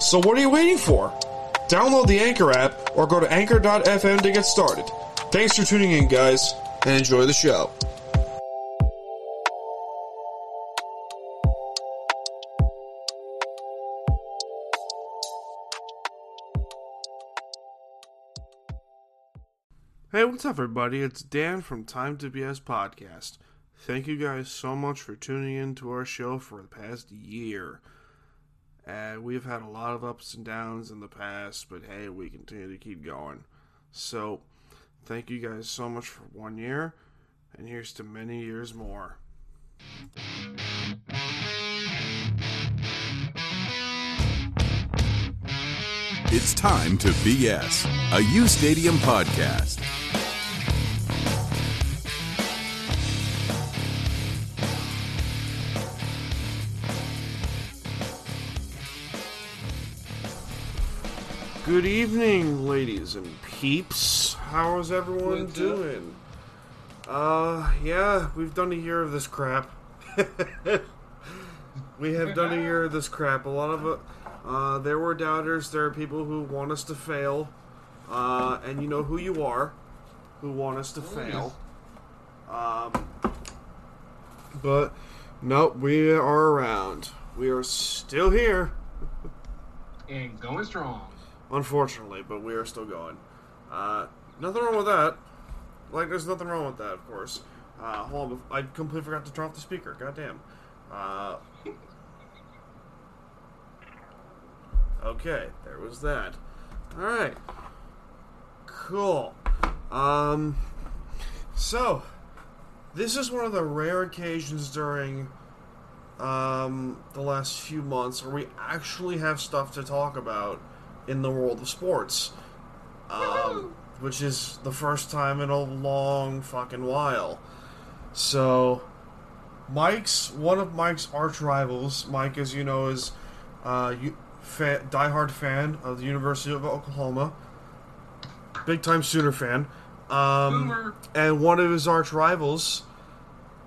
So what are you waiting for? Download the Anchor app or go to anchor.fm to get started. Thanks for tuning in, guys, and enjoy the show. Hey, what's up, everybody? It's Dan from Time to BS Podcast. Thank you guys so much for tuning in to our show for the past year. Uh, we've had a lot of ups and downs in the past, but hey, we continue to keep going. So, thank you guys so much for one year, and here's to many years more. It's time to BS, a U Stadium podcast. Good evening, ladies and peeps. How is everyone What's up? doing? Uh, yeah, we've done a year of this crap. we have done a year of this crap. A lot of it. Uh, there were doubters. There are people who want us to fail. Uh, and you know who you are, who want us to fail. Um, but nope, we are around. We are still here. and going strong. Unfortunately, but we are still going. Uh, nothing wrong with that. Like, there's nothing wrong with that, of course. Uh, hold on, I completely forgot to turn off the speaker. Goddamn. Uh, okay, there was that. Alright. Cool. Um, so, this is one of the rare occasions during um, the last few months where we actually have stuff to talk about in the world of sports. Um, which is the first time in a long fucking while. So, Mike's one of Mike's arch rivals. Mike, as you know, is uh, you, fa- diehard fan of the University of Oklahoma, big time Sooner fan. Um, and one of his arch rivals,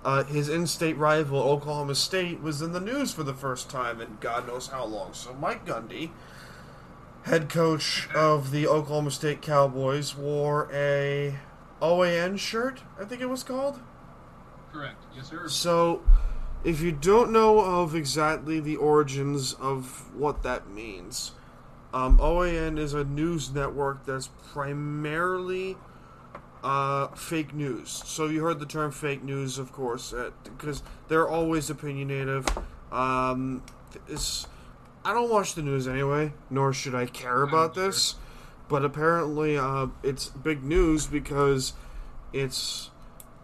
uh, his in-state rival Oklahoma State, was in the news for the first time in God knows how long. So Mike Gundy, head coach of the Oklahoma State Cowboys, wore a OAN shirt. I think it was called. Correct. Yes, sir. So, if you don't know of exactly the origins of what that means, um, OAN is a news network that's primarily uh, fake news. So you heard the term fake news, of course, because they're always opinionative. Um, it's, I don't watch the news anyway, nor should I care about this. But apparently, uh, it's big news because it's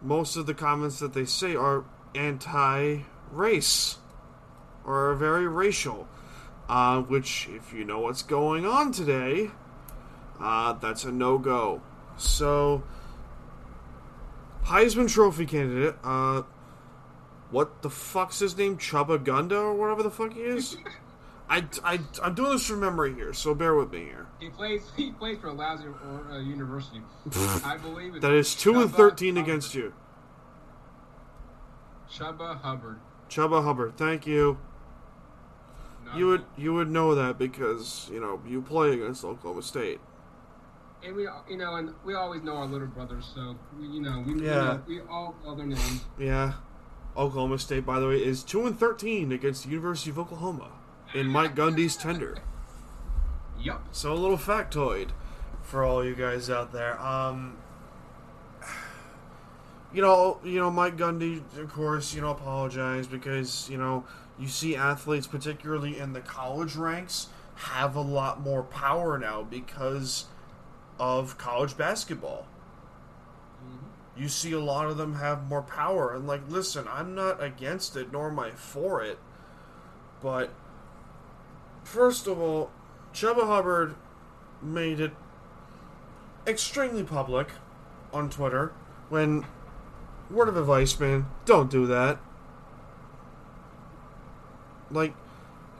most of the comments that they say are anti-race or are very racial. Uh, which, if you know what's going on today, uh, that's a no-go. So, Heisman Trophy candidate, uh, what the fuck's his name? Chubba Gunda or whatever the fuck he is? I, I, I'm doing this from memory here, so bear with me here. He plays. He plays for a lousy or, uh, university. I believe it's That is 2 and Chuba 13 Hubbard. against you. Chuba Hubbard. Chuba Hubbard, thank you. No, You would you would know that because, you know, you play against Oklahoma State. And we, you know, and we always know our little brothers, so we, you know, we, Yeah. know, we all know their names. Yeah. Oklahoma State, by the way, is 2 and 13 against the University of Oklahoma in Mike Gundy's tender. Yup. So a little factoid. for all you guys out there. Um, you know, you know, Mike Gundy, of course, you know, apologized because you know you see athletes, particularly in the college ranks, have a lot more power now because of college basketball. You see a lot of them have more power, and like, listen, I'm not against it, nor am I for it, but first of all, Chuba Hubbard made it extremely public on Twitter when word of advice, man, don't do that. Like,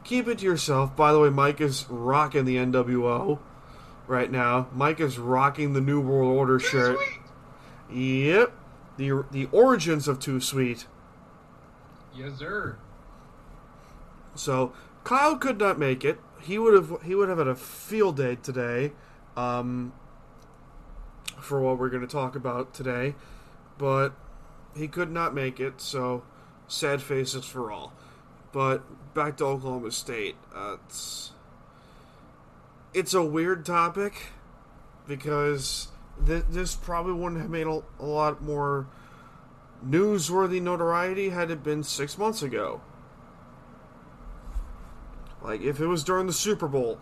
keep it to yourself. By the way, Mike is rocking the NWO right now. Mike is rocking the New World Order shirt. Sweet. Yep. The the origins of Too Sweet. Yes, sir. So Kyle could not make it. He would have he would have had a field day today, um, for what we're going to talk about today, but he could not make it. So sad faces for all. But back to Oklahoma State. Uh, it's it's a weird topic because th- this probably wouldn't have made a, a lot more newsworthy notoriety had it been six months ago. Like if it was during the Super Bowl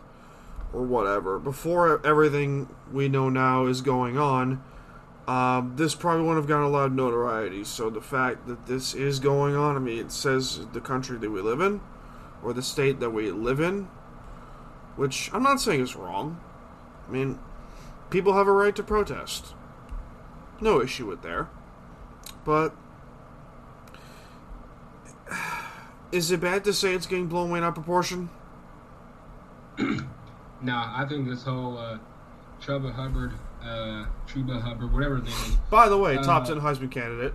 or whatever, before everything we know now is going on, um, this probably wouldn't have gotten a lot of notoriety. So the fact that this is going on, I mean, it says the country that we live in, or the state that we live in, which I'm not saying is wrong. I mean, people have a right to protest. No issue with there. But is it bad to say it's getting blown way out of proportion? Nah, I think this whole uh, Chuba Hubbard, uh, Chuba Hubbard, whatever his name is. By the way, Uh, top 10 Heisman candidate.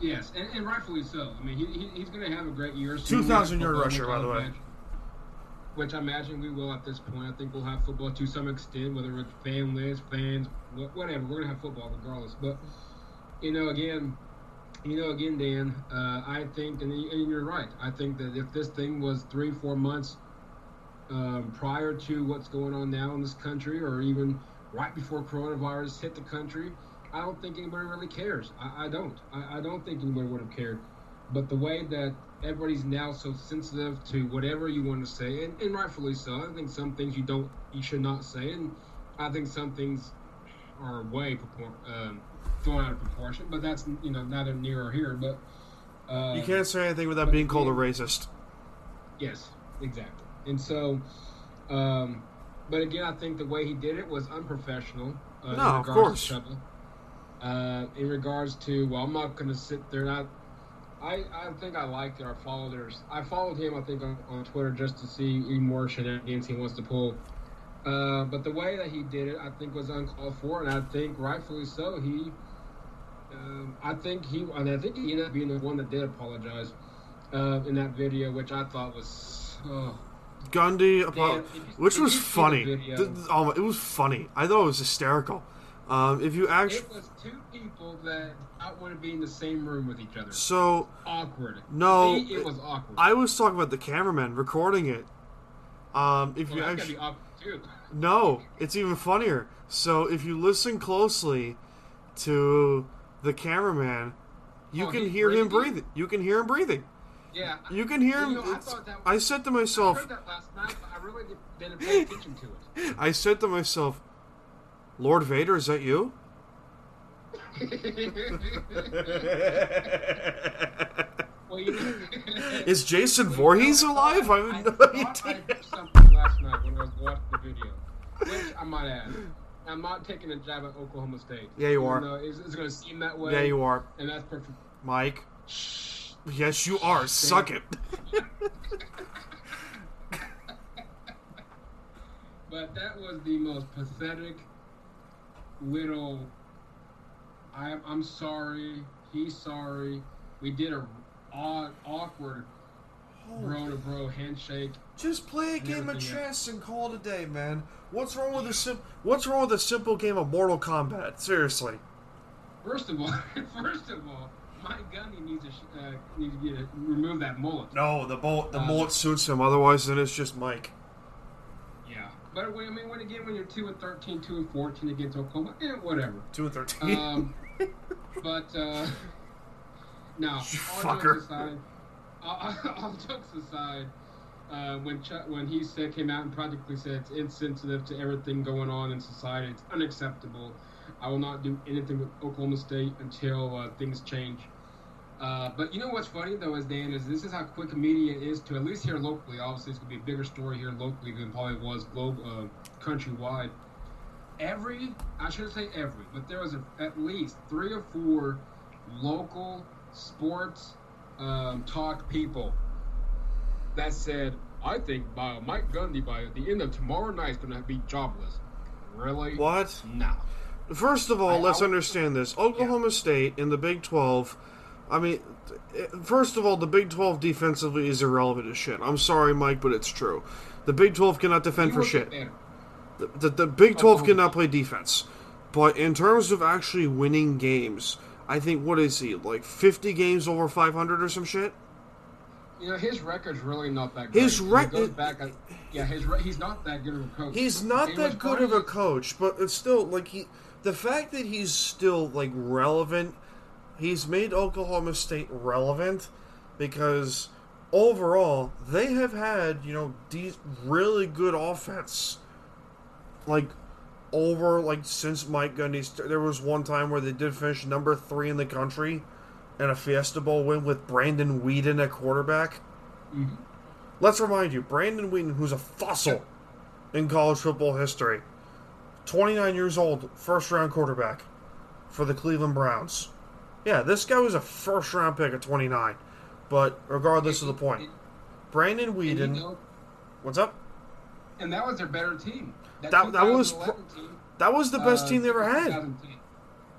Yes, and, and rightfully so. I mean, he, he, he's going to have a great year. 2,000 yard rusher, by the way. college, Which I imagine we will at this point. I think we'll have football to some extent, whether it's families, fans, whatever. We're going to have football regardless. But, you know, again, you know, again, Dan, uh, I think, and, and you're right. I think that if this thing was three, four months um, prior to what's going on now in this country, or even right before coronavirus hit the country, I don't think anybody really cares. I, I don't. I, I don't think anybody would have cared. But the way that everybody's now so sensitive to whatever you want to say, and, and rightfully so. I think some things you don't, you should not say, and I think some things are way um, thrown out of proportion. But that's you know neither near or here. But uh, You can't say anything without being called a racist. Yes, exactly. And so, um, but again, I think the way he did it was unprofessional. Uh, in No, of regards course. Uh, in regards to, well, I'm not going to sit there. And I, I, I think I liked it. I followed I followed him. I think on, on Twitter just to see any more shenanigans he wants to pull. Uh, but the way that he did it, I think, was uncalled for, and I think rightfully so. He, um, I think he, and I think he ended up being the one that did apologize uh, in that video, which I thought was. Oh, Gundy, apo- Dan, you- which was you see the funny. video- Th- th- oh, it was funny. I thought it was hysterical. Um, if you actually, it was two people that I want to be in the same room with each other. so Awkward. No, See, it was awkward. I was talking about the cameraman recording it. Um, if well, you that's actually, gotta be awkward too. no, it's even funnier. So if you listen closely to the cameraman, you Oh, can hear him breathing? breathing. You can hear him breathing. Yeah. You can hear him. Know, I that I said to I myself, last night, but I really didn't, didn't pay attention to it. I said to myself, Lord Vader, is that you? well, you know, Is Jason Voorhees alive? I I, have no I idea. something last night when I was watching the video, which I might add. I'm not taking a jab at Oklahoma State. Yeah, you are. It's, it's going to seem that way. Yeah, you are, And that's perfect. Mike. Shh. Yes, you are. Suck it. But that was the most pathetic little. I, I'm sorry. He's sorry. We did a odd, awkward bro to bro handshake. Just play a game of chess and call it a day, man. What's wrong with a sim- What's wrong with a simple game of Mortal Kombat? Seriously. First of all, first of all, Mike Gundy needs to sh- uh, needs to get remove that mullet. No, the bullet, the Uh, mullet suits him. Otherwise, then it's just Mike. Yeah, but when, I mean, when again, when you're two and 13, two and 14 against Oklahoma, eh, whatever. Two and thirteen. Um, but uh, no, all Fucker. jokes aside, all, all jokes aside, uh, when Chuck, when he said came out and practically said it's insensitive to everything going on in society, it's unacceptable. I will not do anything with Oklahoma State until uh, things change. Uh, but you know what's funny though is Dan is this is how quick media is to at least here locally. Obviously, it's gonna be a bigger story here locally than probably was globe uh, countrywide. Every I shouldn't say every, but there was a, at least three or four local sports um, talk people that said, "I think by Mike Gundy by the end of tomorrow night is gonna be jobless." Really? what? No. First of all, I- let's I- understand this. Oklahoma State in the Big 12, I mean, eh, first of all, the Big 12 defensively is irrelevant as shit. I'm sorry, Mike, but it's true. The Big 12 cannot defend You for shit. The, the, the Big 12 Oklahoma cannot play defense. But in terms of actually winning games, I think, what is he, like 50 games over 500 or some shit? You know, his record's really not that great. His He rec- goes back. uh, Yeah, his re- he's not that good of a coach. He's not And that good of a coach, but it's still like he the fact that he's still like relevant, he's made Oklahoma State relevant because overall they have had, you know, de- really good offense. Like over like since Mike Gundy st- there was one time where they did finish number 3 in the country in a Fiesta Bowl win with Brandon Weeden at quarterback. Mhm. Let's remind you, Brandon Weeden, who's a fossil in college football history, 29 years old, first round quarterback for the Cleveland Browns. Yeah, this guy was a first round pick at 29. But regardless of the point, Brandon And, you know, what's up? and that was their better team. That- that was team, That was the best uh, team they ever had.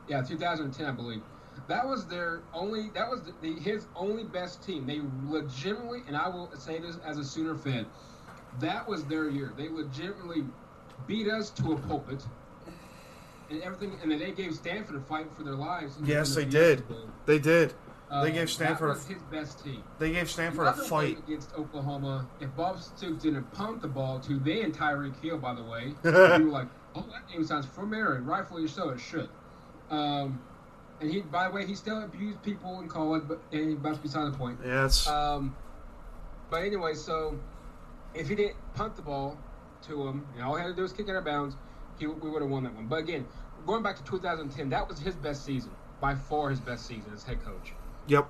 Yeah, 2010, I believe. That was their only. That was the, the, his only best team. They legitimately, and I will say this as a Sooner fan, that was their year. They legitimately beat us to a pulpit, and everything. And then they gave Stanford a fight for their lives. Yes, the they did. Bowl. They did. Uh, They gave Stanford a That was his best team. They gave Stanford a fight. game against Oklahoma. If Bob Stoops didn't pump the ball to then Tyreek Hill, by the way, you were like, "Oh, that name sounds familiar," and rightfully so, it should. Um, and he, by the way, he still abused people in college, but and that's beside the point. Yeah, it's Um, but anyway, so if he didn't punt the ball to him, and all he had to do was kick it out of bounds, he, we would have won that one. But again, going back to 2010, that was his best season, by far his best season as head coach. Yep.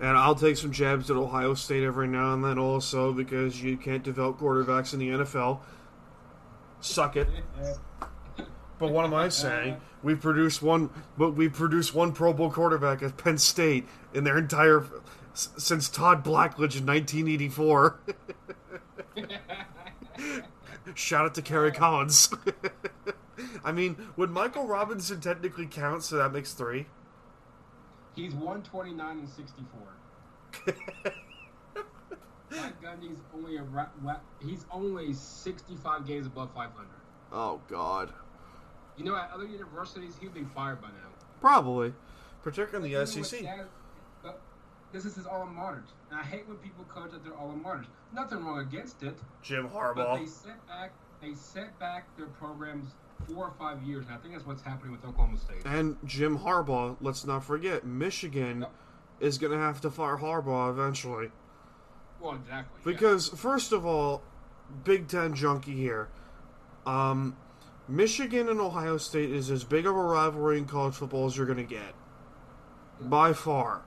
And I'll take some jabs at Ohio State every now and then also because you can't develop quarterbacks in the NFL. Suck it. But what am I saying? We've produced one, but we produced one Pro Bowl quarterback at Penn State in their entire since Todd Blackledge in 1984. Shout out to Kerry Collins. I mean, would Michael Robinson technically count? So that makes three. He's 129 and 64. Mike Gundy's only a he's only 65 games above 500. Oh God. You know, at other universities, he'd be fired by now. Probably, particularly in the SEC. This is his alma mater, and I hate when people coach at their alma maters. Nothing wrong against it, Jim Harbaugh. but they set back they set back their programs four or five years, and I think that's what's happening with Oklahoma State. And Jim Harbaugh, let's not forget, Michigan is going to have to fire Harbaugh eventually. Well, exactly. yeah. Because, first of all, Big Ten junkie here. Um, Michigan and Ohio State is as big of a rivalry in college football as you're going to get. By far.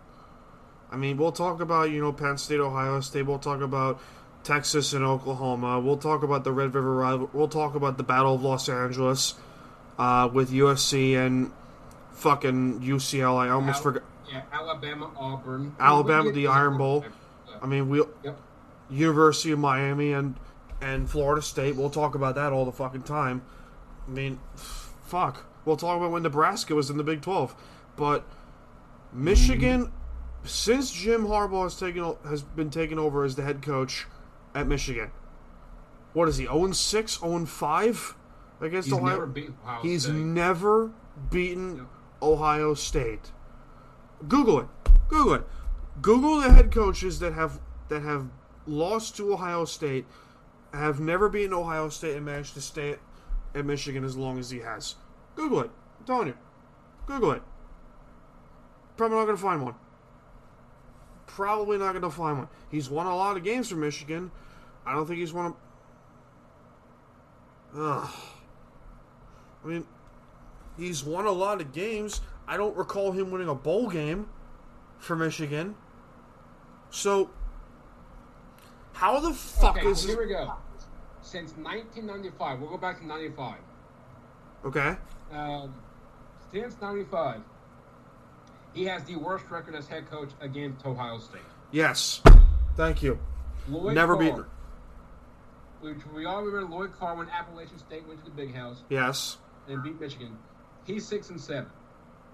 I mean, we'll talk about, you know, Penn State, Ohio State. We'll talk about Texas and Oklahoma. We'll talk about the Red River rival. We'll talk about the Battle of Los Angeles uh, with USC and fucking UCLA. I almost Al- forgot. Yeah, Alabama, Auburn, Alabama, the Iron. Bowl. I mean, we Yep. University of Miami and and Florida State. We'll talk about that all the fucking time. I mean, fuck. We'll talk about when Nebraska was in the Big Twelve, but Michigan, since Jim Harbaugh has taken has been taken over as the head coach at Michigan. What is he? 0 6, 0 5 against He's Ohio. never beat Ohio He's State. never beaten Yep. Ohio State. Google it. Google it. Google the head coaches that have that have lost to Ohio State have never beaten Ohio State and managed to stay at, Michigan as long as he has. Google it. I'm telling you. Google it. Probably not going to find one. Probably not going to find one. He's won a lot of games for Michigan. I don't think he's won a. Ugh. I mean, he's won a lot of games. I don't recall him winning a bowl game for Michigan. So, how the fuck Okay, is here we go. Since 1995, we'll go back to 95. okay? Um, since 95, he has the worst record as head coach against Ohio State. Yes, thank you. Lloyd Never Carr, beaten. Which we all remember Lloyd Carr when Appalachian State went to the Big House Yes. and beat Michigan. He's six and seven.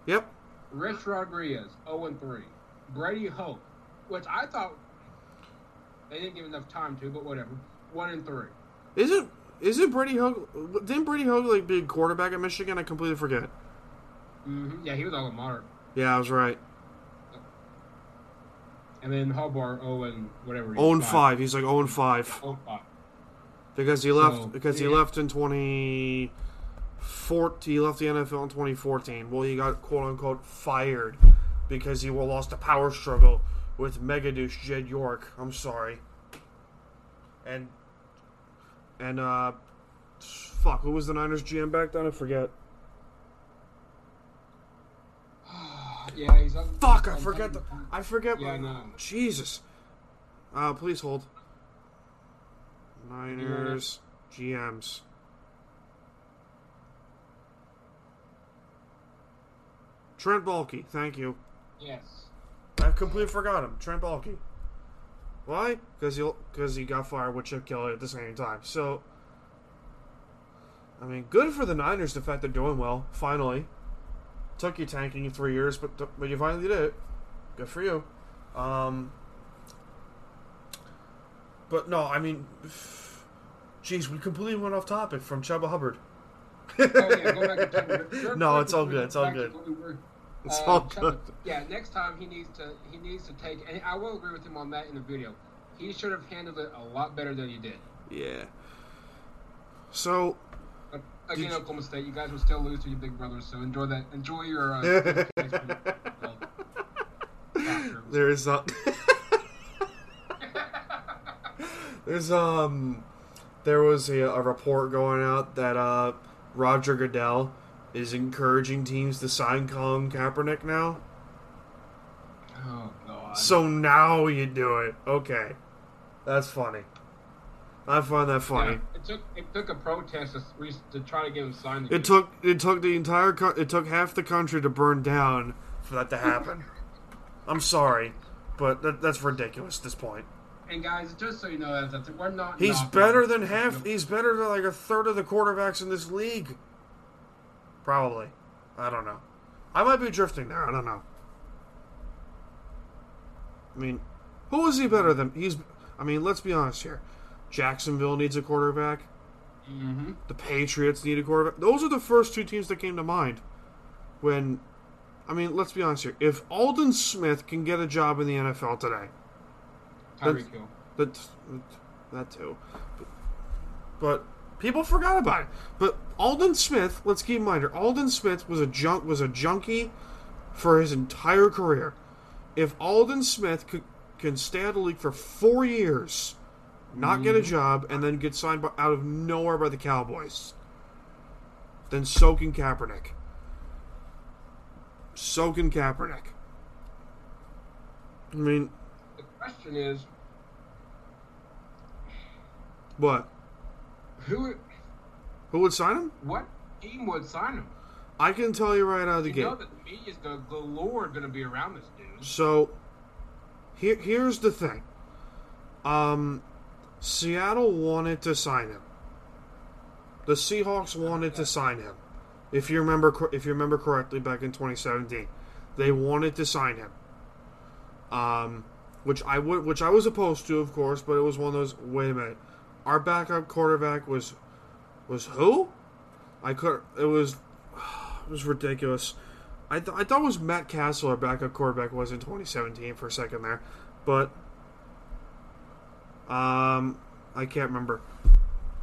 Yep. Rich Rodriguez, 0 and 3. Brady Hoke, which I thought they didn't give enough time to, but whatever. 1 and 3. Isn't isn't Brady Hoke? Didn't Brady Hoke like be a quarterback at Michigan? I completely forget. Mm-hmm. Yeah, he was all modern. Yeah, I was right. And then Hubbard, Owen, whatever. is, and five. He's like and five 0 and 5. because he left So, because he left in twenty fourteen. He left the NFL in twenty fourteen. Well, he got quote unquote fired because he lost a power struggle with mega douche Jed York. I'm sorry. And and uh, fuck, who was the Niners GM back then? I forget. Yeah, he's on. Fuck, I forget the. I forget. Yeah, I know. Jesus. Uh, please hold. Niners GMs. Trent Baalke, thank you. Yes. I completely forgot him. Trent Baalke. Why? Because he because he got fired with Chip Kelly at the same time. So, I mean, good for the Niners. The fact they're doing well. Finally, took you tanking three years, but but you finally did it. Good for you. Um, but no, I mean, jeez, we completely went off topic from Chuba Hubbard. Oh, yeah, go back to Chubb. No, it's all good, it's all good. Were- It's uh, all good. Yeah, next time he needs to he needs to take, and I will agree with him on that in the video. He should have handled it a lot better than he did. Yeah. So But again, Did Oklahoma State, you guys will still lose to your big brothers, so enjoy that. Enjoy your. Uh, There's a. there's um there was a, a report going out that uh Roger Goodell is encouraging teams to sign Colin Kaepernick now. oh God. So now you do it. Okay. That's funny. I find that funny. Yeah, it took it took a protest to, to try to get him signed. It took it took the entire co- it took half the country to burn down for that to happen. I'm sorry, but that, that's ridiculous at this point. And guys, just so you know, that that we're not. He's better than half. He's better than like a third of the quarterbacks in this league. Probably. I don't know. I might be drifting there. I don't know. I mean, who is he better than? He's. I mean, let's be honest here. Jacksonville needs a quarterback. Mhm. The Patriots need a quarterback. Those are the first two teams that came to mind when. I mean, let's be honest here. If Aldon Smith can get a job in the NFL today, Tyreek Hill. that that too. But, but people forgot about it. But Aldon Smith, let's keep in mind Aldon Smith was a junk was a junkie for his entire career. If Aldon Smith could can stay out of the league for four years, not get a mm-hmm. job, and then get signed by, out of nowhere by the Cowboys, then so can Kaepernick. So can Kaepernick. I mean, The question is, what? Who, Who would sign him? what team would sign him? I can tell you right out of the You gate. know that the media's the galore going to be around this dude. So here here's the thing. Um Seattle wanted to sign him. The Seahawks wanted to sign him. If you remember if you remember correctly back in 2017. They wanted to sign him. Um which I would which I was opposed to of course, but it was one of those wait a minute. Our backup quarterback was was who? I could it was it was ridiculous. I, th- I thought it was Matt Castle, our backup quarterback, was in 2017 for a second there, but um, I can't remember.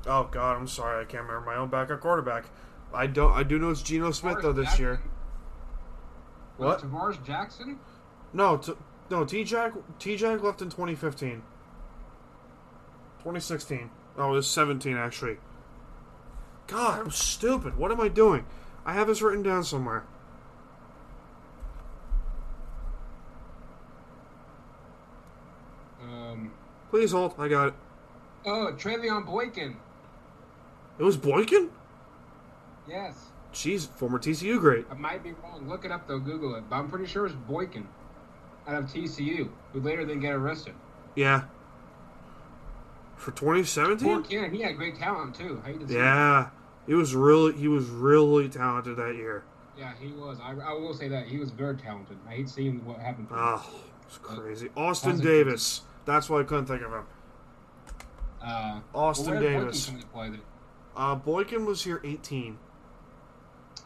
Oh God, I'm sorry, I can't remember my own backup quarterback. I don't. I do know it's Geno Smith though this Jackson? year. What? Tarvaris Jackson? No, t- no. T Jack T Jack left in 2015. 2016. Oh, it was 17 actually. God, I'm stupid. What am I doing? I have this written down somewhere. Um, Please hold. I got it. oh, Trevone Boykin. It was Boykin. Yes. Jeez, former TCU great. I might be wrong. Look it up though. Google it. But I'm pretty sure it's Boykin out of TCU, who later then get arrested. Yeah. For 2017. Boykin, he had great talent too. I hate to. Yeah, he was really he was really talented that year. Yeah, he was. I, I will say that he was very talented. I hate seeing what happened to him. Oh, it's crazy. Austin. Davis. That's why I couldn't think of him. Uh, Austin well, Boykin Davis. come into play then? Uh, Boykin was here 18.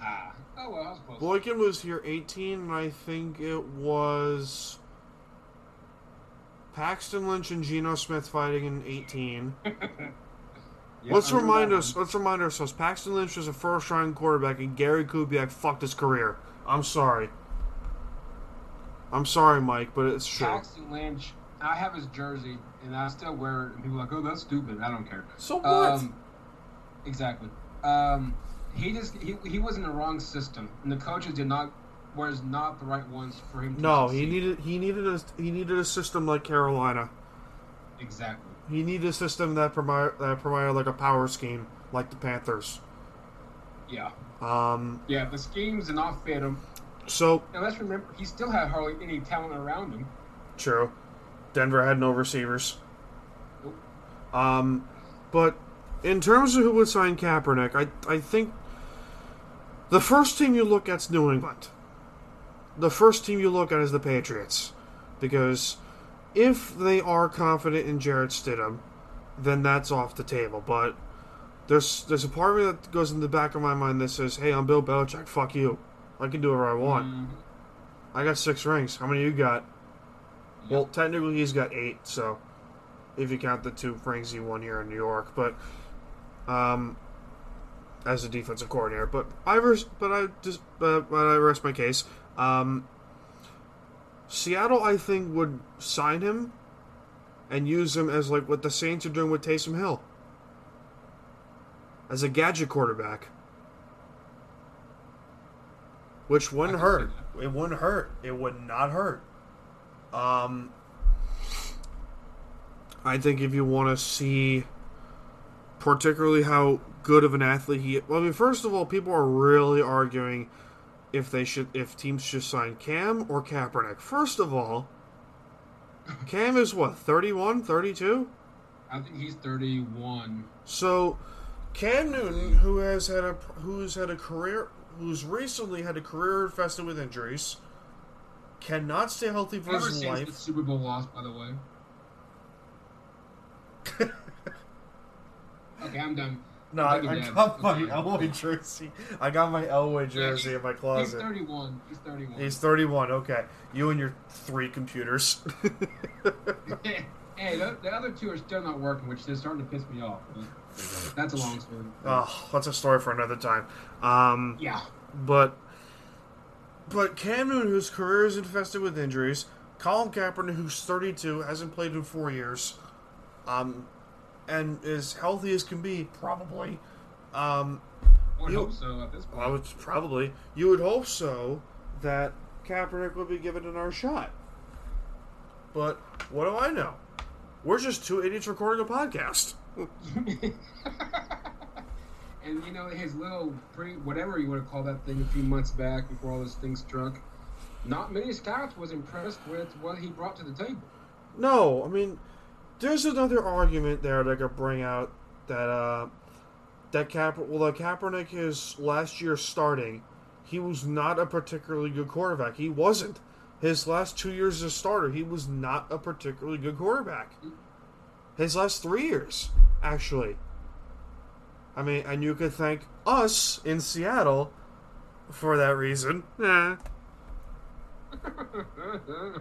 Ah, oh well, I was close. Boykin was here 18, and I think it was Paxton Lynch and Geno Smith fighting in 18. Yeah, let's I remind us. Let's remind ourselves. Paxton Lynch was a first-round quarterback, and Gary Kubiak fucked his career. I'm sorry. I'm sorry, Mike, but it's true. Paxton Lynch. I have his jersey, and I still wear it. And people are like, "Oh, that's stupid." I don't care. So what? Um, exactly. Um, he just he, he was in the wrong system, and the coaches did not was not the right ones for him. to no, he needed he needed a he needed a system like Carolina. exactly. He needed a system that provided that provided like a power scheme like the Panthers. Yeah, Um, yeah. The schemes did not fit him, so and let's remember he still had hardly any talent around him. true. Denver had no receivers. Nope. Um, but in terms of who would sign Kaepernick, I I think the first team you look at's New England. The first team you look at is the Patriots, because if they are confident in Jarrett Stidham, then that's off the table. But there's there's a part of me that goes in the back of my mind that says, "Hey, I'm Bill Belichick. Fuck you. I can do whatever I want. Mhm. I got six rings. How many you got?" Well, technically he's got eight, so if you count the two rings he won here in New York, but um, as a defensive coordinator, but I res- but I just but, but I rest my case. Um, Seattle, I think, would sign him and use him as like what the Saints are doing with Taysom Hill as a gadget quarterback, which wouldn't I can see hurt. It wouldn't hurt. It would not hurt. Um, I think if you want to see, particularly how good of an athlete he. Well, I mean, first of all, people are really arguing if they should, if teams should sign Cam or Kaepernick. First of all, Cam is what 31, 32? I think he's 31. So, Cam Newton, who has had a who's had a career, who's recently had a career infested with injuries, cannot stay healthy for Ever his since the life. Super Bowl loss, by the way. okay, I'm done. No, I, I got my Elway jersey. I got my Elway Yeah, jersey he's- in my closet. He's 31. He's 31. He's 31. Okay, you and your three computers. hey, the, the other two are still not working, which is starting to piss me off. That's a long story. oh, that's a story for another time. Um, Yeah. but but Cam Newton, whose career is infested with injuries, Colin Kaepernick, who's 32, hasn't played in four years, um, and as healthy as can be, probably. Um, I would You- hope so at this point. I would probably you would hope so that Kaepernick would be given another shot. But what do I know? We're just two idiots recording a podcast. and you know his little pre whatever you want to call that thing a few months back before all this thing struck. Not many scouts was impressed with what he brought to the table. No, I mean, there's another argument there that I could bring out that uh, that Cap well, that Kaepernick his last year starting, he was not a particularly good quarterback. He wasn't. His last two years as a starter, he was not a particularly good quarterback. His last three years, actually. I mean, and you could thank us in Seattle for that reason. Eh.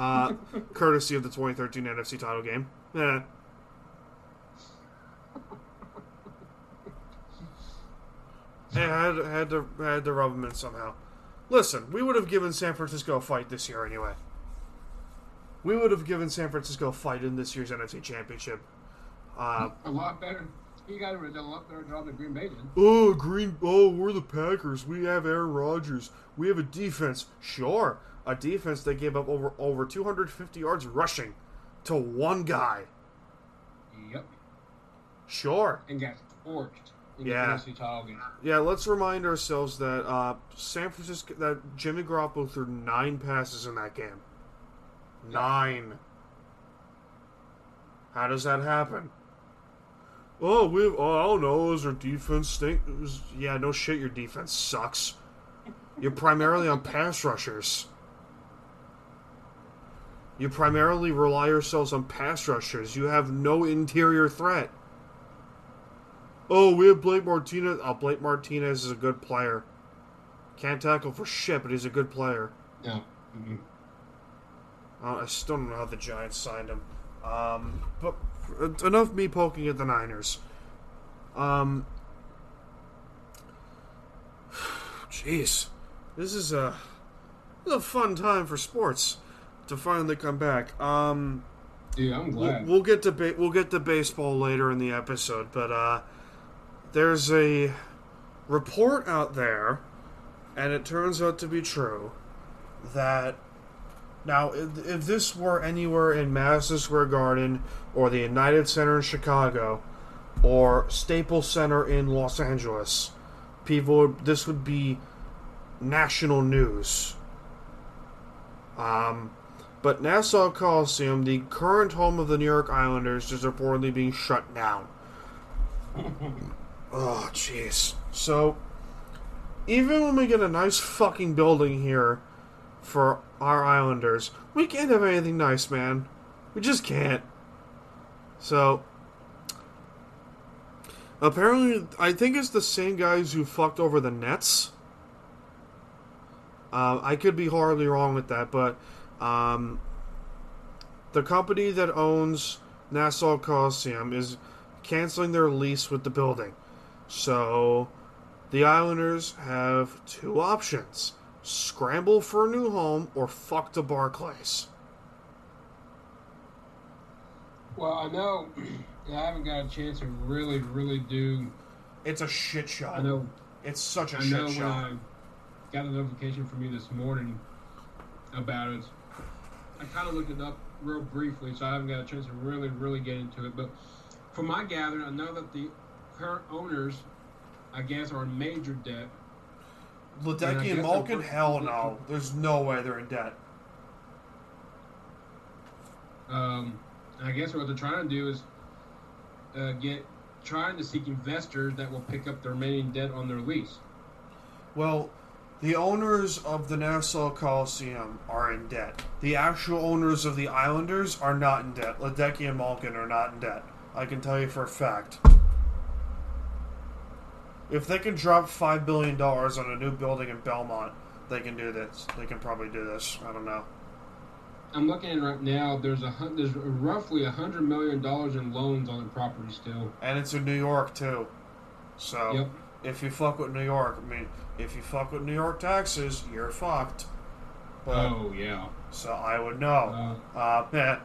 uh, courtesy of the 2013 NFC title game. Yeah. I had, had to I had to rub him in somehow. Listen, we would have given San Francisco a fight this year anyway. We would have given San Francisco a fight in this year's NFC Championship. Uh, a lot better. You guys would have done a lot better job than Green Bay did. Oh, Green! Oh, we're the Packers. We have Aaron Rodgers. We have a defense. Sure, a defense that gave up over over 250 yards rushing to one guy. Yep. Sure. And got torched Yeah. the NFC title game. Yeah, let's remind ourselves that uh, San Francisco, that Jimmy Garoppolo threw nine passes in that game. Nine. How does that happen? Oh, we. Oh, I don't know. Is our defense stink? Yeah, no shit. Your defense sucks. You're primarily on pass rushers. You primarily rely yourselves on pass rushers. You have no interior threat. Oh, we have Blake Martinez. Oh, Blake Martinez is a good player. Can't tackle for shit, but he's a good player. No. Mhm. Uh, I still don't know how the Giants signed him. Um, but enough me poking at the Niners. Um, jeez, this is a this is a fun time for sports to finally come back. Um, Dude, I'm we'll, glad. we'll get to ba- we'll get to baseball later in the episode, but uh, there's a report out there, and it turns out to be true that now if, if this were anywhere in Madison Square Garden or the United Center in Chicago or Staples Center in Los Angeles, people this would be national news. Um, but Nassau Coliseum, the current home of the New York Islanders, is reportedly being shut down. oh, jeez. So, even when we get a nice fucking building here for our Islanders, we can't have anything nice, man. We just can't. So, apparently, I think it's the same guys who fucked over the Nets. Uh, I could be horribly wrong with that, but um, the company that owns Nassau Coliseum is canceling their lease with the building. So the Islanders have two options scramble for a new home or fuck to Barclays. Well, I know I haven't got a chance to really, really do. It's a shit show. I know. It's such a I shit know show. when I got a notification from you this morning about it. I kind of looked it up real briefly, so I haven't got a chance to really, really get into it. But from my gathering, I know that the current owners, I guess, are in major debt. Ledecky and guess Malkin, hell no. There's no way they're in debt. Um, I guess what they're trying to do is uh, get trying to seek investors that will pick up the remaining debt on their lease. Well, the owners of the Nassau Coliseum are in debt. The actual owners of the Islanders are not in debt. Ledecky and Malkin are not in debt. I can tell you for a fact. If they can drop five billion dollars on a new building in Belmont, they can do this. They can probably do this. I don't know. I'm looking right now. There's a there's roughly a hundred million dollars in loans on the property still. And it's in New York too. So Yep. If you fuck with New York, I mean, if you fuck with New York taxes, you're fucked. But oh yeah. so I would know. Uh, Uh, yeah.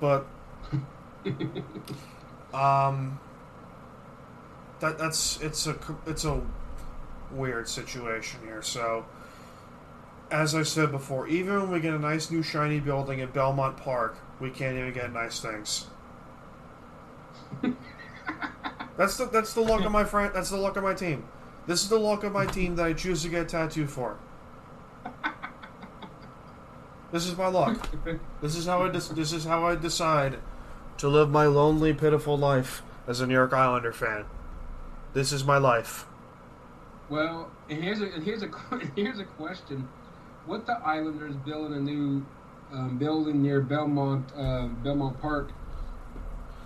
But um, that that's it's a it's a weird situation here. So, as I said before, even when we get a nice new shiny building at Belmont Park, we can't even get nice things. that's the that's the luck of my friend. That's the luck of my team. This is the luck of my team that I choose to get tattooed for. This is my luck. This is how I des- this is how I decide to live my lonely, pitiful life as a New York Islander fan. This is my life. well, and here's a here's a here's a question: What the Islanders building a new um, building near Belmont uh, Belmont Park?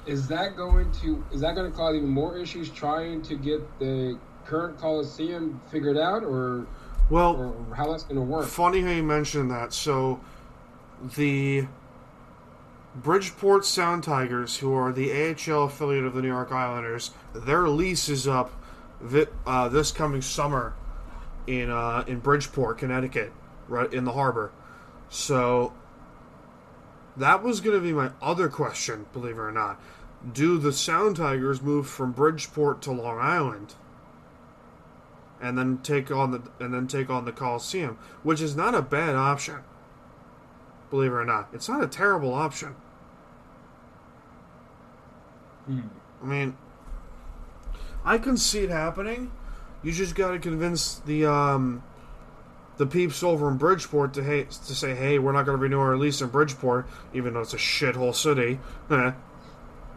Is that going to is that going to cause even more issues trying to get the current Coliseum figured out, or Well, or how that's going to work? funny how you mentioned that. So, the Bridgeport Sound Tigers, who are the AHL affiliate of the New York Islanders, their lease is up vi- uh, this coming summer in uh, in Bridgeport, Connecticut, right in the harbor. So that was going to be my other question, believe it or not. Do the Sound Tigers move from Bridgeport to Long Island? And then take on the and then take on the Coliseum, which is not a bad option. Believe it or not, it's not a terrible option. I mean, I can see it happening. You just got to convince the um, the peeps over in Bridgeport to hey to say, hey, we're not going to renew our lease in Bridgeport, even though it's a shithole city. Eh.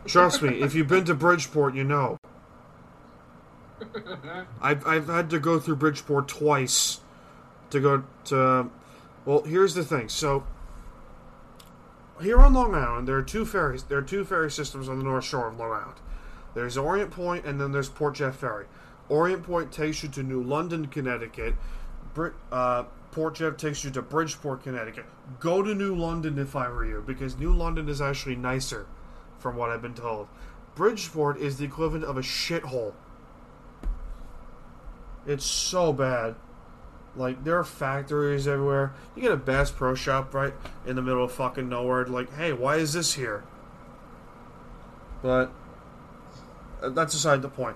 Trust me, if you've been to Bridgeport, you know. I've I've had to go through Bridgeport twice to go to. Well, here's the thing. So here on Long Island, there are two ferries. There are two ferry systems on the North Shore of Long Island. There's Orient Point, and then there's Port Jeff Ferry. Orient Point takes you to New London, Connecticut. Uh, Port Jeff takes you to Bridgeport, Connecticut. Go to New London if I were you, because New London is actually nicer, from what I've been told. Bridgeport is the equivalent of a shithole. It's so bad. Like there are factories everywhere. You get a Bass Pro Shop right in the middle of fucking nowhere. Like, hey, why is this here? But uh, that's aside the point.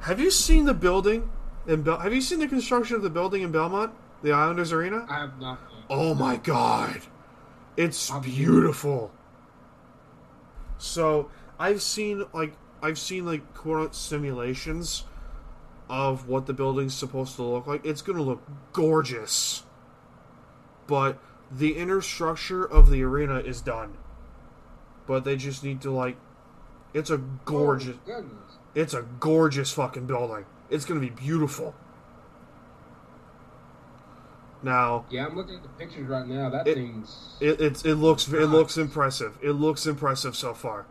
Have you seen the building in Bel- Have you seen the construction of the building in Belmont, the Islanders Arena? I have not. Oh my god. It's beautiful. So, I've seen like I've seen like quote simulations of what the building's supposed to look like. It's going to look gorgeous. But the inner structure of the arena is done. But they just need to like it's a gorgeous Oh, it's a gorgeous fucking building. It's going to be beautiful. Now, Yeah, I'm looking at the pictures right now. That It- thing's. It it's, it looks it looks impressive. It looks impressive so far.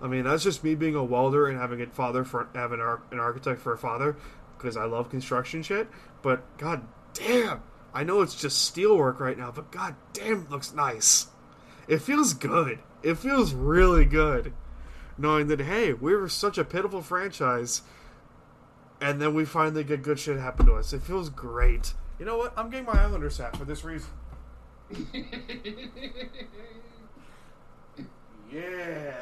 I mean, that's just me being a welder and having a father for having an, architect for a father because I love construction shit. But god damn, I know it's just steel work right now, but god damn, it looks nice. It feels good. It feels really good, knowing that hey, we were such a pitiful franchise, and then we finally get good shit happen to us. It feels great. You know what? I'm getting my Islanders hat for this reason. Yeah.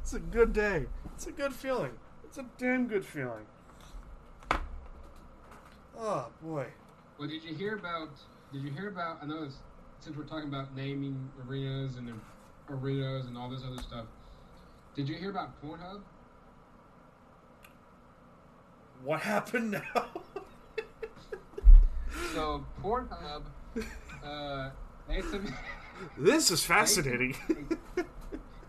It's a good day. It's a good feeling. It's a damn good feeling. Oh boy. Well, did you hear about? Did you hear about? I know it's, since we're talking about naming arenas and arenas and all this other stuff. Did you hear about Pornhub? What happened now? So Pornhub, uh, they submit. this is fascinating.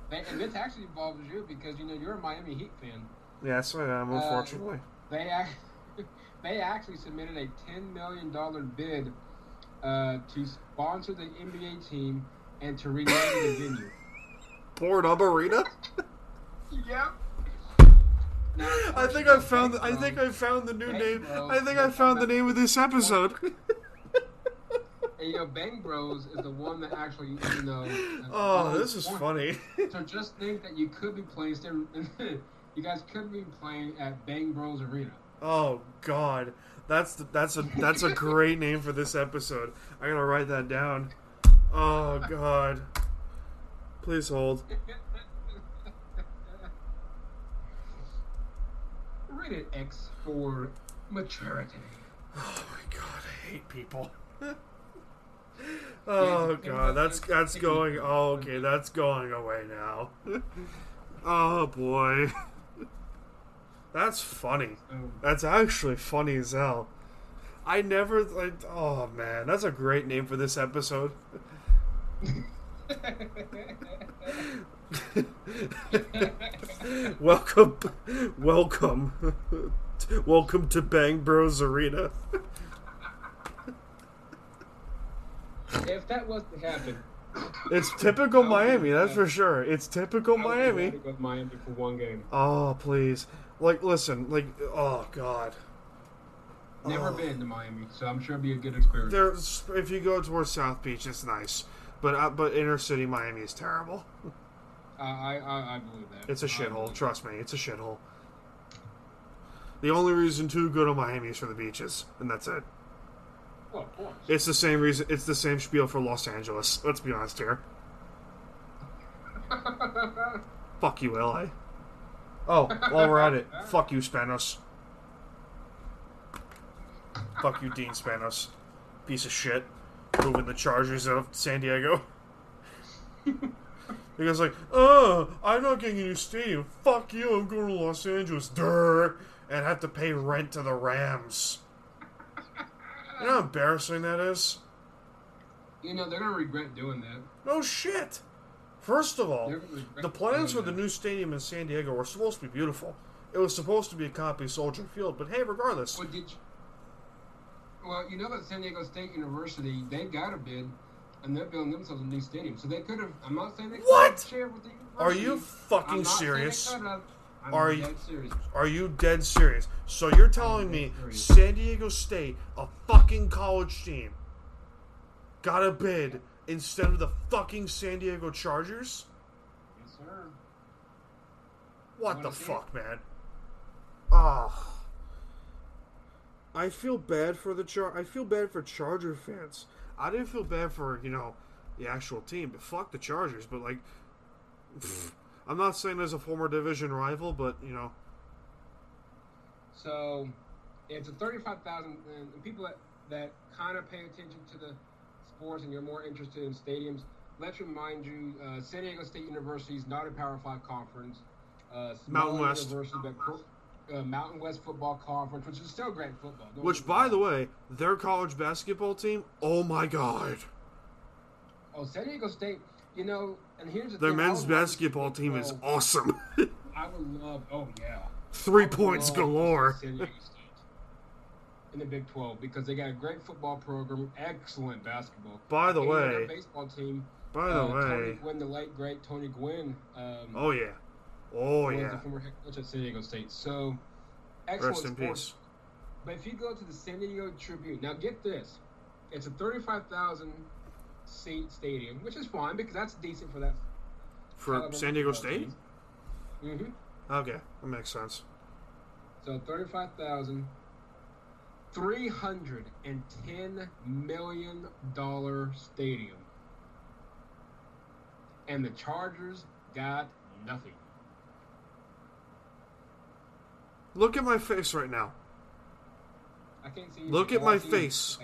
They, and this actually involves you because you know you're a Miami Heat fan. yes, I am, Uh, unfortunately. They act, they actually submitted a ten million dollar bid uh, to sponsor the NBA team and to rename the venue. Pornhub Arena? Yep. I think I found the, I think I found the new name. I think I found the name of this episode. And, you know, Bang Bros is the one that actually, you know. Oh, oh, this is funny. So just think that you could be playing, you guys could be playing at Bang Bros Arena. Oh God, that's the, that's a that's a great name for this episode. I gotta write that down. Oh God, please hold. Rated X for maturity. Oh my God, I hate people. oh God, that's that's going. Oh, okay, that's going away now. oh boy, that's funny. That's actually funny as hell. I never like. Oh man, that's a great name for this episode. welcome, welcome, welcome to Bang Bros Arena. if that was to happen, It's typical Miami, that's for sure. It's typical Miami. rather go to Miami for one game. Oh please, like listen, like oh god. Never Oh. been to Miami, so I'm sure it'd be a good experience. There's if you go towards South Beach, it's nice, but uh, but inner city Miami is terrible. Uh, I, I I believe that. It's a shithole. Trust me, it's a shithole. The only reason to go to Miami is for the beaches, and that's it. Oh, of course. It's the same reason. It's the same spiel for Los Angeles. Let's be honest here. Fuck you, LA. Oh, while we're at it, fuck you, Spanos. Fuck you, Dean Spanos. Piece of shit. Moving the Chargers out of San Diego. because, like, oh, I'm not getting a new stadium. Fuck you, I'm going to Los Angeles. Durr. And have to pay rent to the Rams. You know how embarrassing that is? You know, they're going to regret doing that. No shit. First of all, They're gonna regret the plans for the new stadium in San Diego were supposed to be beautiful. It was supposed to be a copy of Soldier Field, but hey, regardless, Well, did you, well, you know that San Diego State University, they got a bid, and they're building themselves a new stadium. So they could have. I'm not saying they could What? have shared with the university. Are you fucking I'm not saying they serious? Are you- serious. are you dead serious? So you're telling me serious. San Diego State, a fucking college team, got a bid instead of the fucking San Diego Chargers? Yes, sir. What the fuck, man? Ah. I feel bad for the Char. I feel bad for Charger fans. I didn't feel bad for you know the actual team, but fuck the Chargers. But like, pfft, I'm not saying as a former division rival, but you know, So it's a 35,000, and people that, that kind of pay attention to the sports and you're more interested in stadiums, let's remind you uh, San Diego State University is not a Power 5 conference. Uh, Mountain West. University, but pro- uh, Mountain West Football Conference, which is still great football. Don't which by the way, their college basketball team. Oh my god, Oh, San Diego State, you know, and here's the their thing. Men's would love to see basketball team is 12 awesome. I would love, oh, yeah. Three points love to see galore. San Diego State in the Big 12 because they got a great football program, excellent basketball. By the And, way, their baseball team. by the uh, way, Tony Gwynn, the late great Tony Gwynn. Um, oh yeah, oh was yeah. the former head coach at San Diego State. So excellent Rest in peace. But if you go to the San Diego Tribune, now get this, it's a 35,000 seat stadium, which is fine because that's decent for that. For San Diego State. Mm-hmm. Okay, that makes sense. So 35,000. $310 million stadium. And the Chargers got nothing. Look at my face right now. I can't see. Look anything. at my face.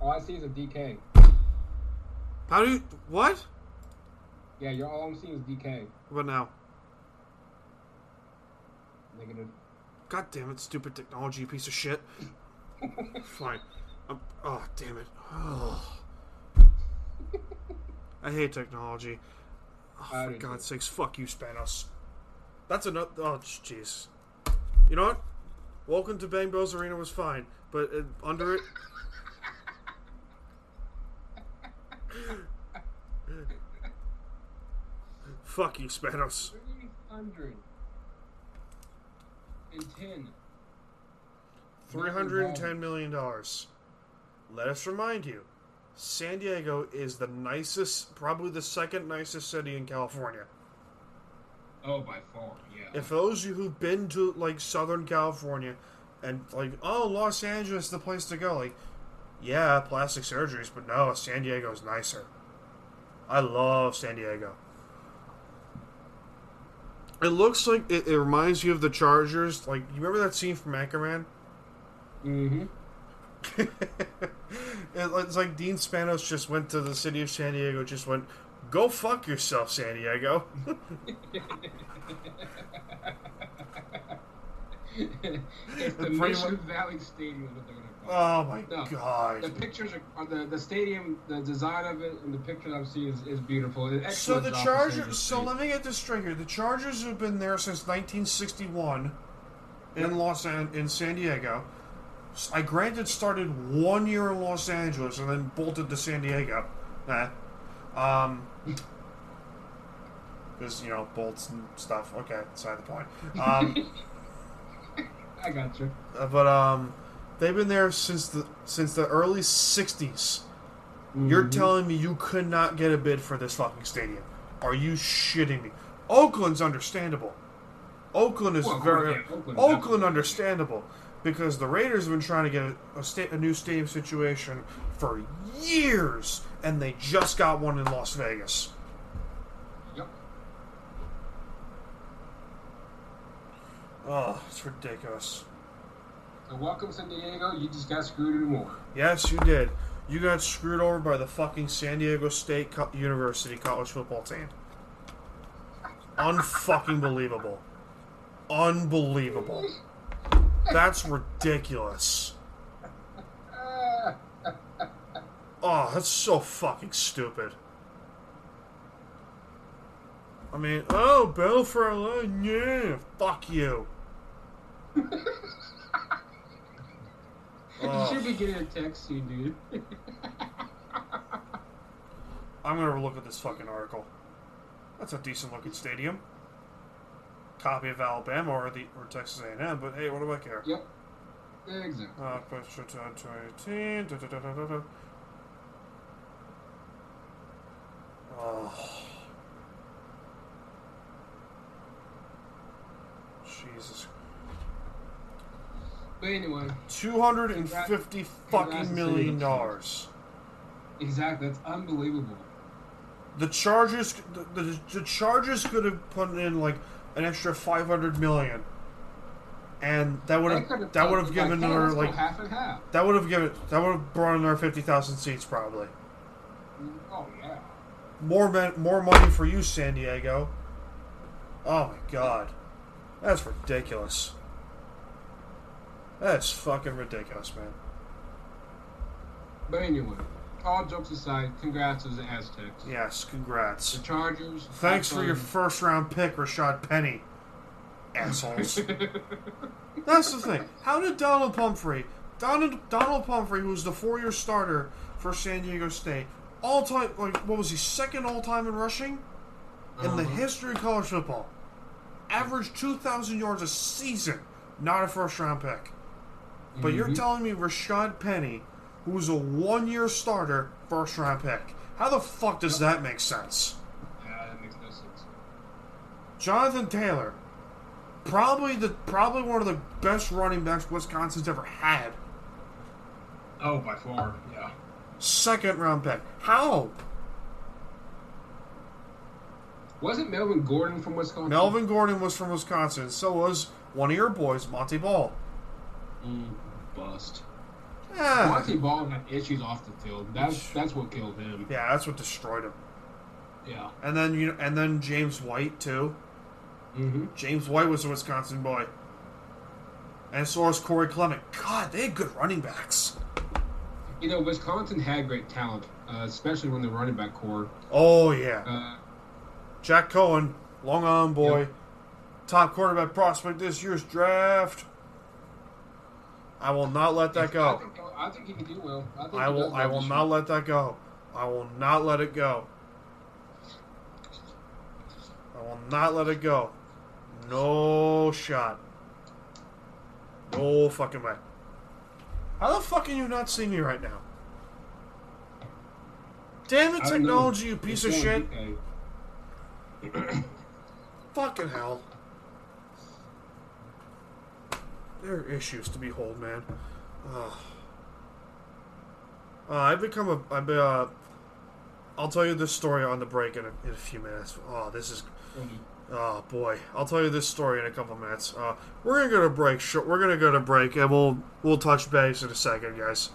All I see is a DK. How do you what? Yeah, you're all I'm seeing is DK. What now? Negative. God damn it, stupid technology, you piece of shit. Fine. Um, oh, damn it. Oh. I hate technology. Oh, for God's sakes, fuck you, Spanos. That's enough. Oh, jeez. You know what? Welcome to Bang Bros Arena was fine, but uh, under it. fuck you, Spanos. 310. Three hundred and ten million dollars. Let us remind you, San Diego is the nicest, probably the second nicest city in California. Oh, by far, yeah. If those of you who've been to like Southern California and like, oh, Los Angeles is the place to go, like, yeah, plastic surgeries, but no, San Diego's nicer. I love San Diego. It looks like it, it reminds you of the Chargers. Like, you remember that scene from Anchorman? mm-hmm. It- it's like Dean Spanos just went to the city of San Diego, just went, go fuck yourself, San Diego. it's the Mission much- Valley Stadium that they're going to call oh my No, The pictures are, are the, the stadium, the design of it, and the pictures I've seen is, is beautiful. An So the job for San Diego Chargers. So State. let me get this straight here. The Chargers have been there since 1961 in Los An- in San Diego. I granted started one year in Los Angeles and then bolted to San Diego. Nah. Um. Because you know bolts and stuff. Okay, beside the point. Um. I got you. Uh, but um, they've been there since the since the early '60s. You're Mhm. telling me you could not get a bid for this fucking stadium? Are you shitting me? Oakland's understandable. Oakland is Well, very yeah, Oakland, Oakland, understandable because the Raiders have been trying to get a, a, sta- a new stadium situation for years, and they just got one in Las Vegas. Yep. Oh, it's ridiculous. So welcome San Diego. You just got screwed even more. Yes, you did. You got screwed over by the fucking San Diego State Co- University college football team. Unfucking believable. Unbelievable. That's ridiculous. Oh, that's so fucking stupid. I mean, oh, Bill for a line, yeah, fuck you. You Oh. should be getting a text soon, dude. I'm gonna look at this fucking article. That's a decent looking stadium. Copy of Alabama or the or Texas A&M, but hey, what do I care? yep. Exactly. Uh, question 2018. da, da, da, da, da, da. Oh. Jesus. But anyway, Two hundred and fifty fucking million dollars. exactly. That's unbelievable. The Chargers, the, the, the Chargers could have put in like an extra five hundred million, and that would have that would have given another like half and half. that would have given that would have brought in another fifty thousand seats probably. More men, more money for you, San Diego. Oh my god, that's ridiculous. That's fucking ridiculous, man. But anyway, all jokes aside, congrats to the Aztecs. Yes, congrats. The Chargers. Thanks for your first round pick, Rashad Penny. Assholes. That's the thing. How did Donald Pumphrey, Donald Donald Pumphrey, who was the four year starter for San Diego State, all time like what was he second all time in rushing in the Uh-huh. history of college football, averaged two thousand yards a season, not a first round pick. But you're Mhm. telling me Rashad Penny, who was a one year starter, first round pick. How the fuck does that make sense? Yeah, that makes no sense. Jonathan Taylor, probably the probably one of the best running backs Wisconsin's ever had. Oh, by far, yeah. Second round pick. How? Wasn't Melvin Gordon from Wisconsin? Melvin Gordon was from Wisconsin. So was one of your boys, Montee Ball. Mm, bust. Yeah, Montee Ball had issues off the field. That's that's what killed him. yeah, that's what destroyed him. Yeah. And then you know, and then James White too. Mm-hmm. James White was a Wisconsin boy. And so was Corey Clement. God, they had good running backs. You know, Wisconsin had great talent, uh, especially when the running back core. Oh yeah, Uh, Jack Coan, Long arm boy, Yep. top quarterback prospect this year's draft. I will not let that I go. think, I think he can do well. I, think I will. I will not year. let that go. I will not let it go. I will not let it go. No shot. No fucking way. How the fuck can you not see me right now? Damn it, I don't know. technology, you piece of shit. Fucking hell. There are issues to behold, man. Ugh. Uh, I've become a. I've been, uh, I'll tell you this story on the break in a, in a few minutes. Oh, this is. Oh boy, I'll tell you this story in a couple minutes. Uh, we're gonna go to break. We're gonna go to break, and we'll we'll touch base in a second, guys.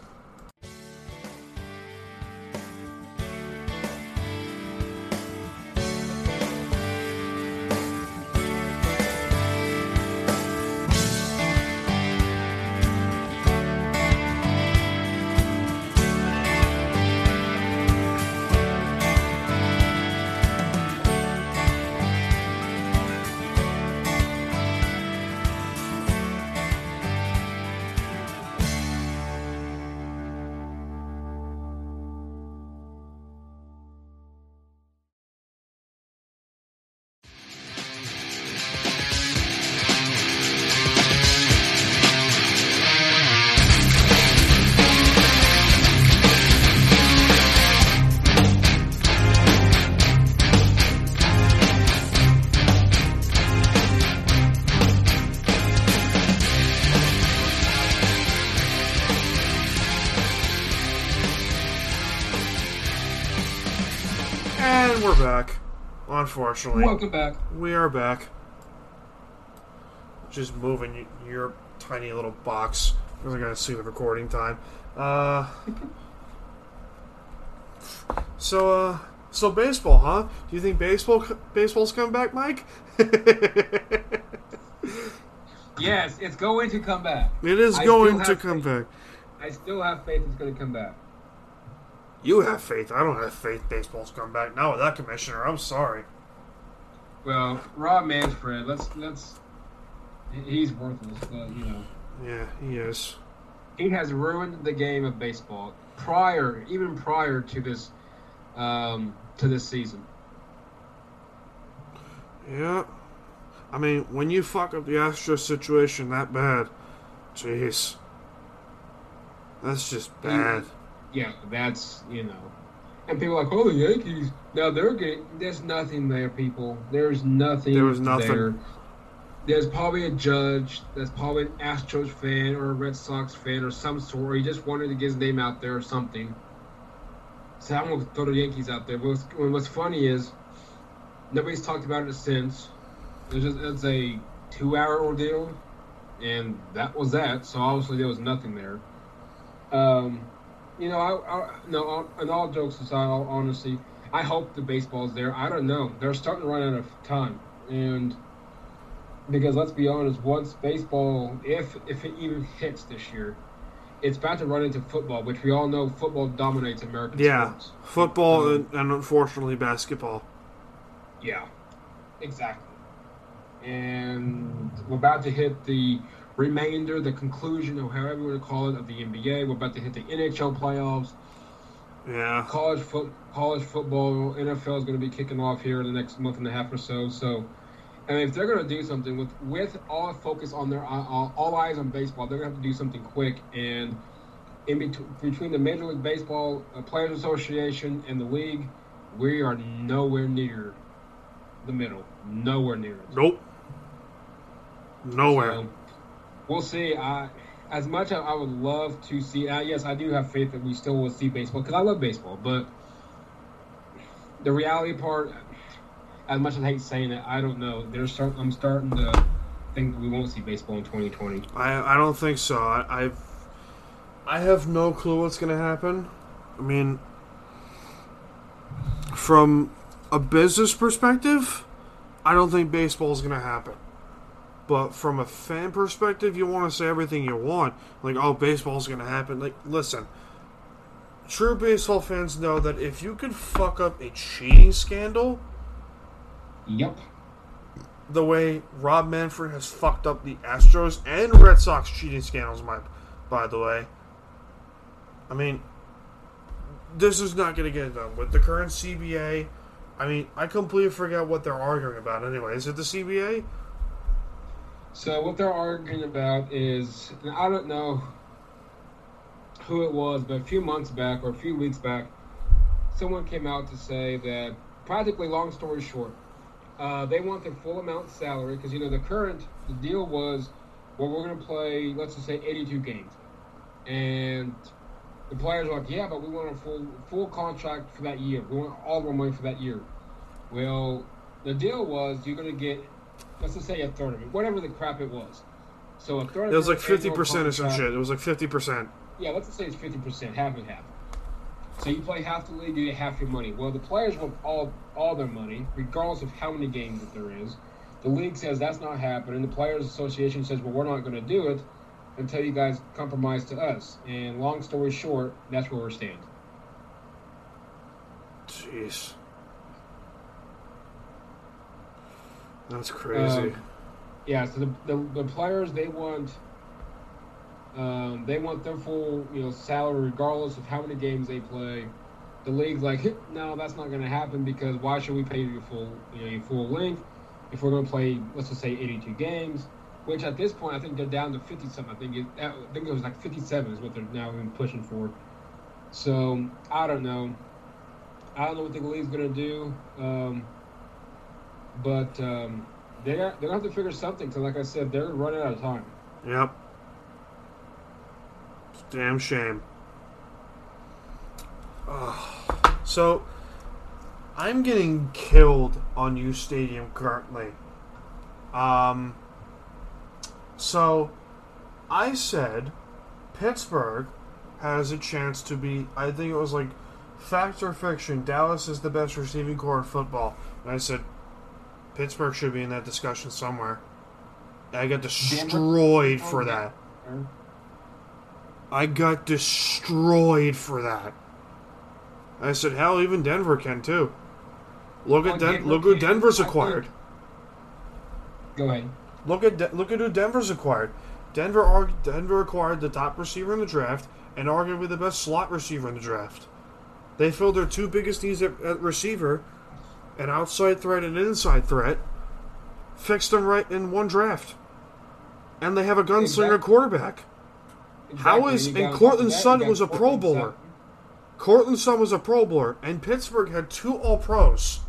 Unfortunately, Welcome back. we are back. Just moving your tiny little box I going to see the recording time. Uh, so, uh, so baseball, huh? Do you think baseball baseball's coming back, Mike? Yes, it's going to come back. It is I going to have come faith. back. I still have faith it's going to come back. You have faith. I don't have faith baseball's coming back. Not with that commissioner. I'm sorry. Well, Rob Manfred, let's let's. He's worthless, but you know Yeah, he is. he has ruined the game of baseball prior, even prior to this, um, to this season. Yeah. I mean, when you fuck up the Astros situation that bad, jeez. That's just bad. Yeah, that's you know, and people are like, oh, the Yankees. Now they're getting. There's nothing there, people. There's nothing. There was nothing. There. There's probably a judge. That's probably an Astros fan or a Red Sox fan or some sort. Or he just wanted to get his name out there or something. So I'm gonna throw the Yankees out there. But what's, what's funny is nobody's talked about it since. It was just it's a two-hour ordeal, and that was that. So obviously there was nothing there. Um, you know, I, I no, all- and all jokes aside, all honesty, I hope the baseball's there. I don't know. They're starting to run out of time, and because let's be honest, once baseball, if if it even hits this year, it's about to run into football, which we all know football dominates American Yeah. sports. Football Um, and, and unfortunately basketball. Yeah, exactly. And we're about to hit the remainder, the conclusion, or however you want to call it, of the NBA. We're about to hit the NHL playoffs. Yeah. college foot, college football, NFL is going to be kicking off here in the next month and a half or so. So, and if they're going to do something with with all focus on their all, all eyes on baseball, they're going to have to do something quick. And in bet- between the Major League Baseball uh, Players Association and the league, we are nowhere near the middle. Nowhere near it. Nope. Nowhere. So, we'll see. I, as much as I would love to see, uh, yes, I do have faith that we still will see baseball because I love baseball. But the reality part, as much as I hate saying it, I don't know. There's start, I'm starting to think we won't see baseball in 2020. I I don't think so. I I've, I have no clue what's gonna happen. I mean, from a business perspective, I don't think baseball is gonna happen. But from a fan perspective, you want to say everything you want. Like, oh, baseball's gonna happen. Like, listen. True baseball fans know that if you could fuck up a cheating scandal, Yep. the way Rob Manfred has fucked up the Astros and Red Sox cheating scandals, my, by the way. I mean, this is not going to get done. With the current CBA, I mean, I completely forget what they're arguing about anyway. Is it the CBA? So what they're arguing about is, and I don't know who it was, but a few months back or a few weeks back, someone came out to say that, practically, long story short, uh, they want their full amount salary because you know the current the deal was, well, we're going to play, let's just say, 82 games, and the players are like, yeah, but we want a full full contract for that year. We want all of our money for that year. Well, the deal was you're going to get, let's just say a third of it, whatever the crap it was. So a third. It was like 50% annual or some contract- shit. It was like 50%. yeah, let's just say it's fifty percent, half and half. So you play half the league, you get half your money. Well, the players want all all their money, regardless of how many games that there is. The league says that's not happening. The players' association says, well, we're not going to do it until you guys compromise to us. And long story short, that's where we're standing. Jeez. That's crazy. Um, yeah, so the, the, the players they want um, they want their full you know salary regardless of how many games they play. The league's like, no, that's not going to happen because why should we pay you full you know your full length if we're going to play let's just say 82 games, which at this point I think they're down to 50 something. I think it, I think it was like 57 is what they're now even pushing for. So I don't know. I don't know what the league's going to do. Um, but um, they're they're gonna have to figure something. Because, like I said, they're running out of time. Yep. It's damn shame. Ugh. so, I'm getting killed on U Stadium currently. Um, so I said Pittsburgh has a chance to be. I think it was like fact or fiction. Dallas is the best receiving core in football, and I said Pittsburgh should be in that discussion somewhere. I got destroyed for that. I got destroyed for that. I said, hell, even Denver can too. Look at Den- look who Denver's acquired. Go ahead. Look at De- look at who Denver's acquired. Denver ar- Denver acquired the top receiver in the draft and arguably the best slot receiver in the draft. They filled their two biggest needs at, at receiver, an outside threat and an inside threat. Fixed them right in one draft, and they have a gunslinger Exactly. quarterback. How Exactly. is You and Courtland Sutton was a Pro Bowler. Courtland Sutton was a Pro Bowler, and Pittsburgh had two All Pros.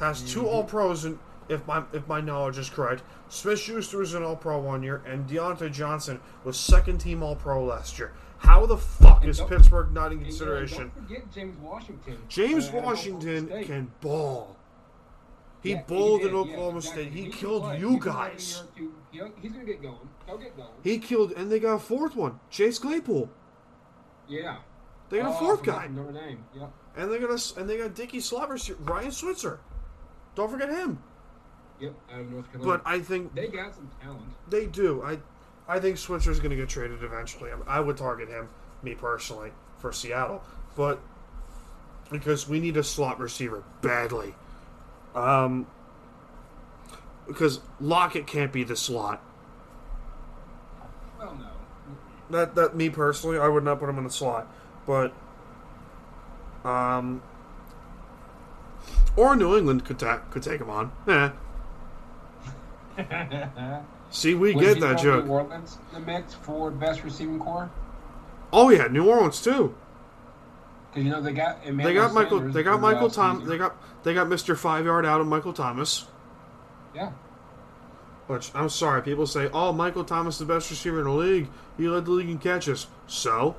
Has 2 Mm-hmm. All Pros, and if my if my knowledge is correct, Smith Schuster was an All Pro one year, and Diontae Johnson was second team All Pro last year. How the fuck is Pittsburgh not in consideration? Don't forget James Washington. James uh, Washington can ball. He Yeah, balled in yeah, Oklahoma exactly. State. He, can killed play. you He's guys. year or two. He'll- He's gonna get going. He'll get going. He killed, and they got a fourth one, Chase Claypool. Yeah. They got Oh, a I fourth guy. Notre Dame. Yep. And they got a, and they got Dickie Slobber, Ryan Switzer. Don't forget him. Yep. Out of North Carolina. But I think they got some talent. they do. I I think Switzer's going to get traded eventually. I, I would target him, me personally, for Seattle, but because we need a slot receiver badly. Um, because Lockett can't be the slot. Well, no. That that me personally, I would not put him in the slot, but um, or New England could ta- could take him on. Yeah. See, we Was get that joke. New Orleans the mix for best receiving core? Oh yeah, New Orleans too. Because you know they got They Emmanuel got Michael. They got Michael. Tom. They got they got Mister Five Yard out of Michael Thomas. Yeah. Which I'm sorry, people say, "Oh, Michael Thomas is the best receiver in the league. He led the league in catches." So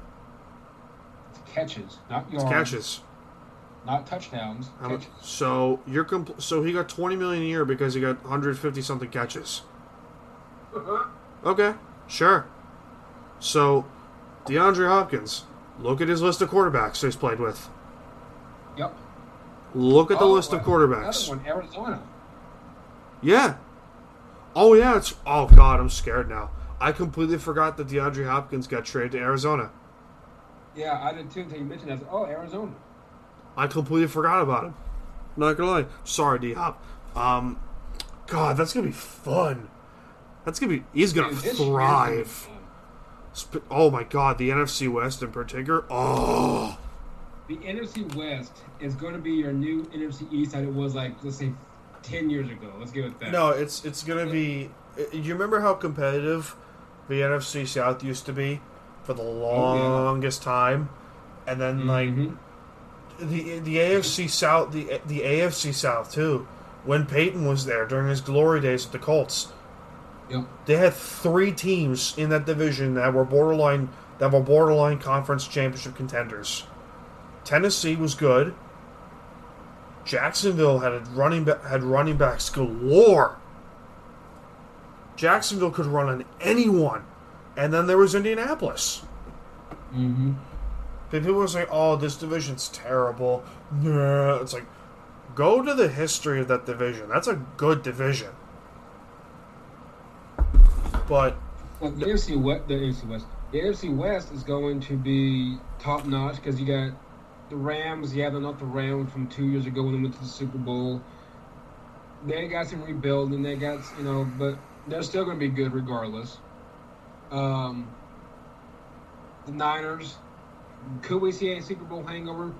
It's catches, not it's yards, catches. not touchdowns. Catches. So you're compl- so he got 20 million a year because he got 150 something catches. Okay, sure. So DeAndre Hopkins, look at his list of quarterbacks he's played with. Yep. Look at the Oh, list of quarterbacks. Another one, Arizona. Yeah. Oh yeah, it's oh god, I'm scared now. I completely forgot that DeAndre Hopkins got traded to Arizona. Yeah, I did too until you mentioned that. Oh, Arizona. I completely forgot about him. Not gonna lie. Sorry, D Hop. Um, God, that's gonna be fun. That's gonna be. He's gonna Dude, this gonna thrive. Oh my God, the NFC West in particular. Oh, The NFC West is going to be your new NFC East that it was like, let's say, 10 years ago. Let's give it that. no, it's it's gonna be. You remember how competitive the NFC South used to be for the longest time, and then like Mhm. the the AFC South, the the AFC South too. When Peyton was there during his glory days with the Colts, Yep. they had three teams in that division that were borderline that were borderline conference championship contenders. Tennessee was good. Jacksonville had a running ba- had running backs galore. Jacksonville could run on anyone, and then there was Indianapolis. Mm-hmm. People will say, "Oh, this division's terrible." Nah. It's like, go to the history of that division. That's a good division. But Well, the NFC West, the NFC West, the NFC West is going to be top notch because you got the Rams. Yeah, they're not the Rams from two years ago when they went to the Super Bowl. They got some rebuilding. They got you know, but they're still going to be good regardless. Um, the Niners. Could we see a Super Bowl hangover?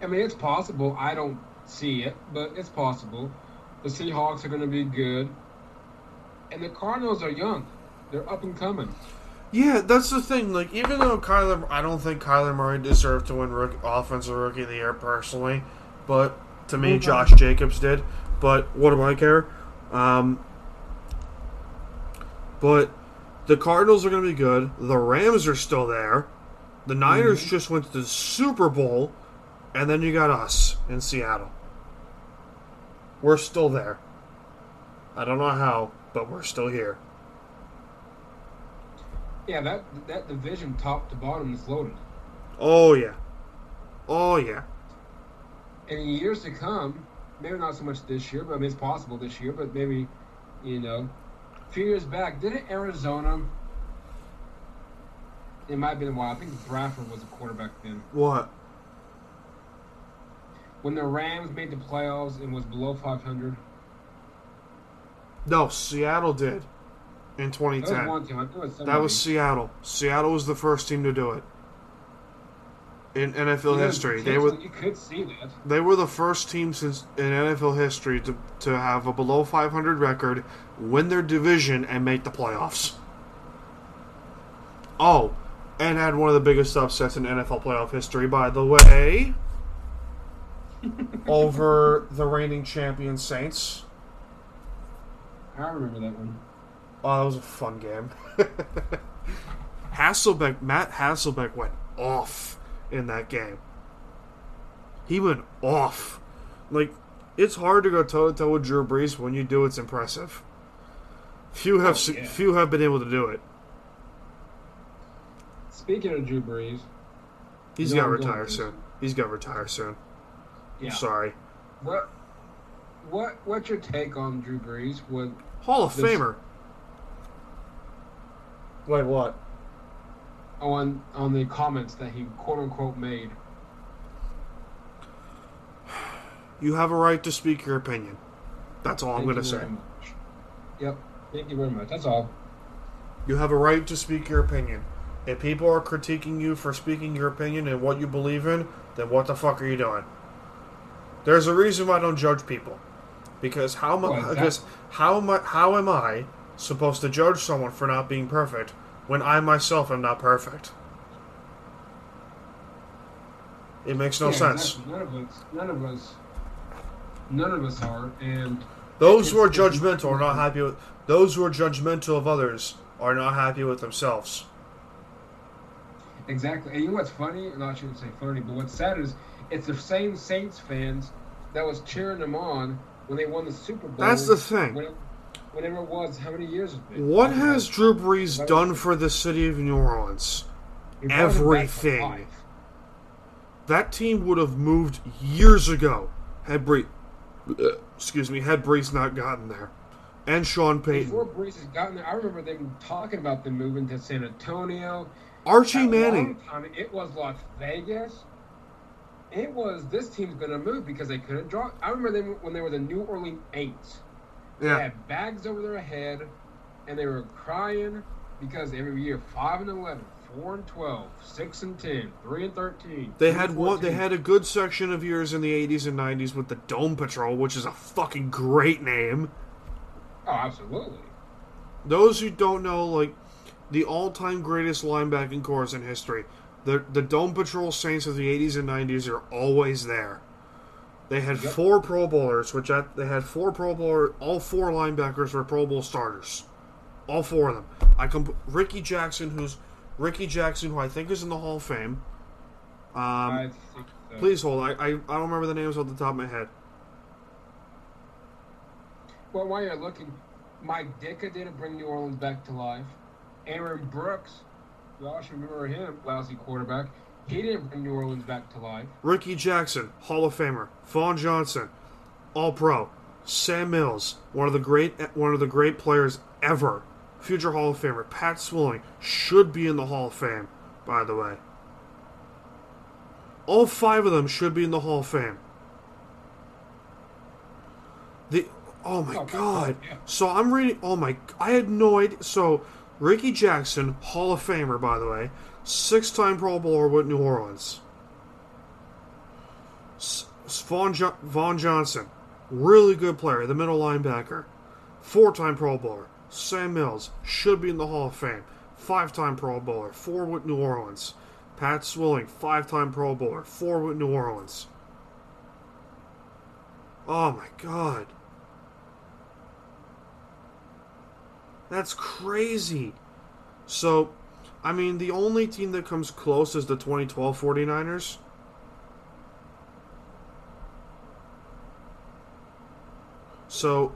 I mean, it's possible. I don't see it, but it's possible. The Seahawks are going to be good, and the Cardinals are young. They're up and coming. yeah, that's the thing. Like, even though Kyler, I don't think Kyler Murray deserved to win rook, offensive rookie of the year personally, but to me. Josh Jacobs did. But what do I care? Um, but the Cardinals are going to be good. The Rams are still there. The Niners just went to the Super Bowl, and then you got us in Seattle. we're still there. I don't know how, but we're still here. Yeah, that that division top to bottom is loaded. Oh yeah. Oh yeah. And in years to come, maybe not so much this year, but I mean it's possible this year, but maybe, you know, a few years back, didn't Arizona it might have been a while. I think Bradford was a quarterback then. What? When the Rams made the playoffs and was below 500. No, Seattle did in 2010. That was one team. I think it was That was Seattle. Seattle was the first team to do it in NFL know, history. They were You could see that. they were the first team since in NFL history to to have a below 500 record, win their division, and make the playoffs. Oh, and had one of the biggest upsets in NFL playoff history, by the way, over the reigning champion Saints. I remember that one. Oh, that was a fun game. Hasselbeck, Matt Hasselbeck went off in that game. He went off. Like, it's hard to go toe to toe with Drew Brees. When you do, it's impressive. Few have Oh, yeah. few have been able to do it. Speaking of Drew Brees, He's got to retire soon. He's got to retire soon. yeah. I'm sorry. What what what's your take on Drew Brees? What Hall of This- Famer. Wait, what? on on the comments that he quote unquote made? You have a right to speak your opinion. That's all I'm going to say. very much. Yep. Thank you very much. That's all. You have a right to speak your opinion. If people are critiquing you for speaking your opinion and what you believe in, then what the fuck are you doing? There's a reason why I don't judge people. Because how am I, Well, exactly. because how am I, how am I supposed to judge someone for not being perfect when I myself am not perfect? It makes no Yeah, sense. None of us. None of us. None of us are. And Those who are judgmental are not happy with those who are judgmental of others are not happy with themselves. Exactly. And you know what's funny? And I shouldn't say funny, but what's sad is it's the same Saints fans that was cheering them on when they won the Super Bowl. That's the thing. When, whenever it was, how many years? What has. Drew Brees done for the city of New Orleans? He brought them back to everything? That team would have moved years ago had Brees, uh, excuse me, had Brees not gotten there, and Sean Payton. Before Brees has gotten there, I remember them talking about them moving to San Antonio. Archie Manning. time, it was Las Vegas. It was this team's going to move because they couldn't draw. I remember them when they were the New Orleans Aints. They had bags over their head, and they were crying because every year five and 11, 4 and 12, 6 and 10, 3 and 13. they had one. They had a good section of years in the '80s and '90s with the Dome Patrol, which is a fucking great name. Oh, absolutely. Those who don't know, like the all-time greatest linebacking cores in history, the the Dome Patrol Saints of the '80s and '90s are always there. They had Yep. four Pro Bowlers, which I, they had four Pro Bowler. All four linebackers were Pro Bowl starters. All four of them. I comp- Rickey Jackson, who's Rickey Jackson, who I think is in the Hall of Fame. Um, so. please hold. I, I I don't remember the names off the top of my head. Well, while you're looking, Mike Ditka didn't bring New Orleans back to life. Aaron Brooks, y'all should remember him, lousy quarterback. He didn't bring New Orleans back to life. Rickey Jackson, Hall of Famer. Vaughn Johnson, All Pro. Sam Mills, one of the great one of the great players ever. Future Hall of Famer. Pat Swilling should be in the Hall of Fame, by the way. All five of them should be in the Hall of Fame. The oh my Oh, god. yeah. So I'm reading oh my I had no idea so Ricky Jackson, Hall of Famer by the way, six time Pro Bowler with New Orleans. S- Vaughn, jo- Vaughn Johnson, really good player, the middle linebacker, four-time Pro Bowler. Sam Mills should be in the Hall of Fame, five-time Pro Bowler, four with New Orleans. Pat Swilling, five-time Pro Bowler, four with New Orleans. Oh my God, that's crazy. So, I mean, the only team that comes close is the 2012 49ers. So,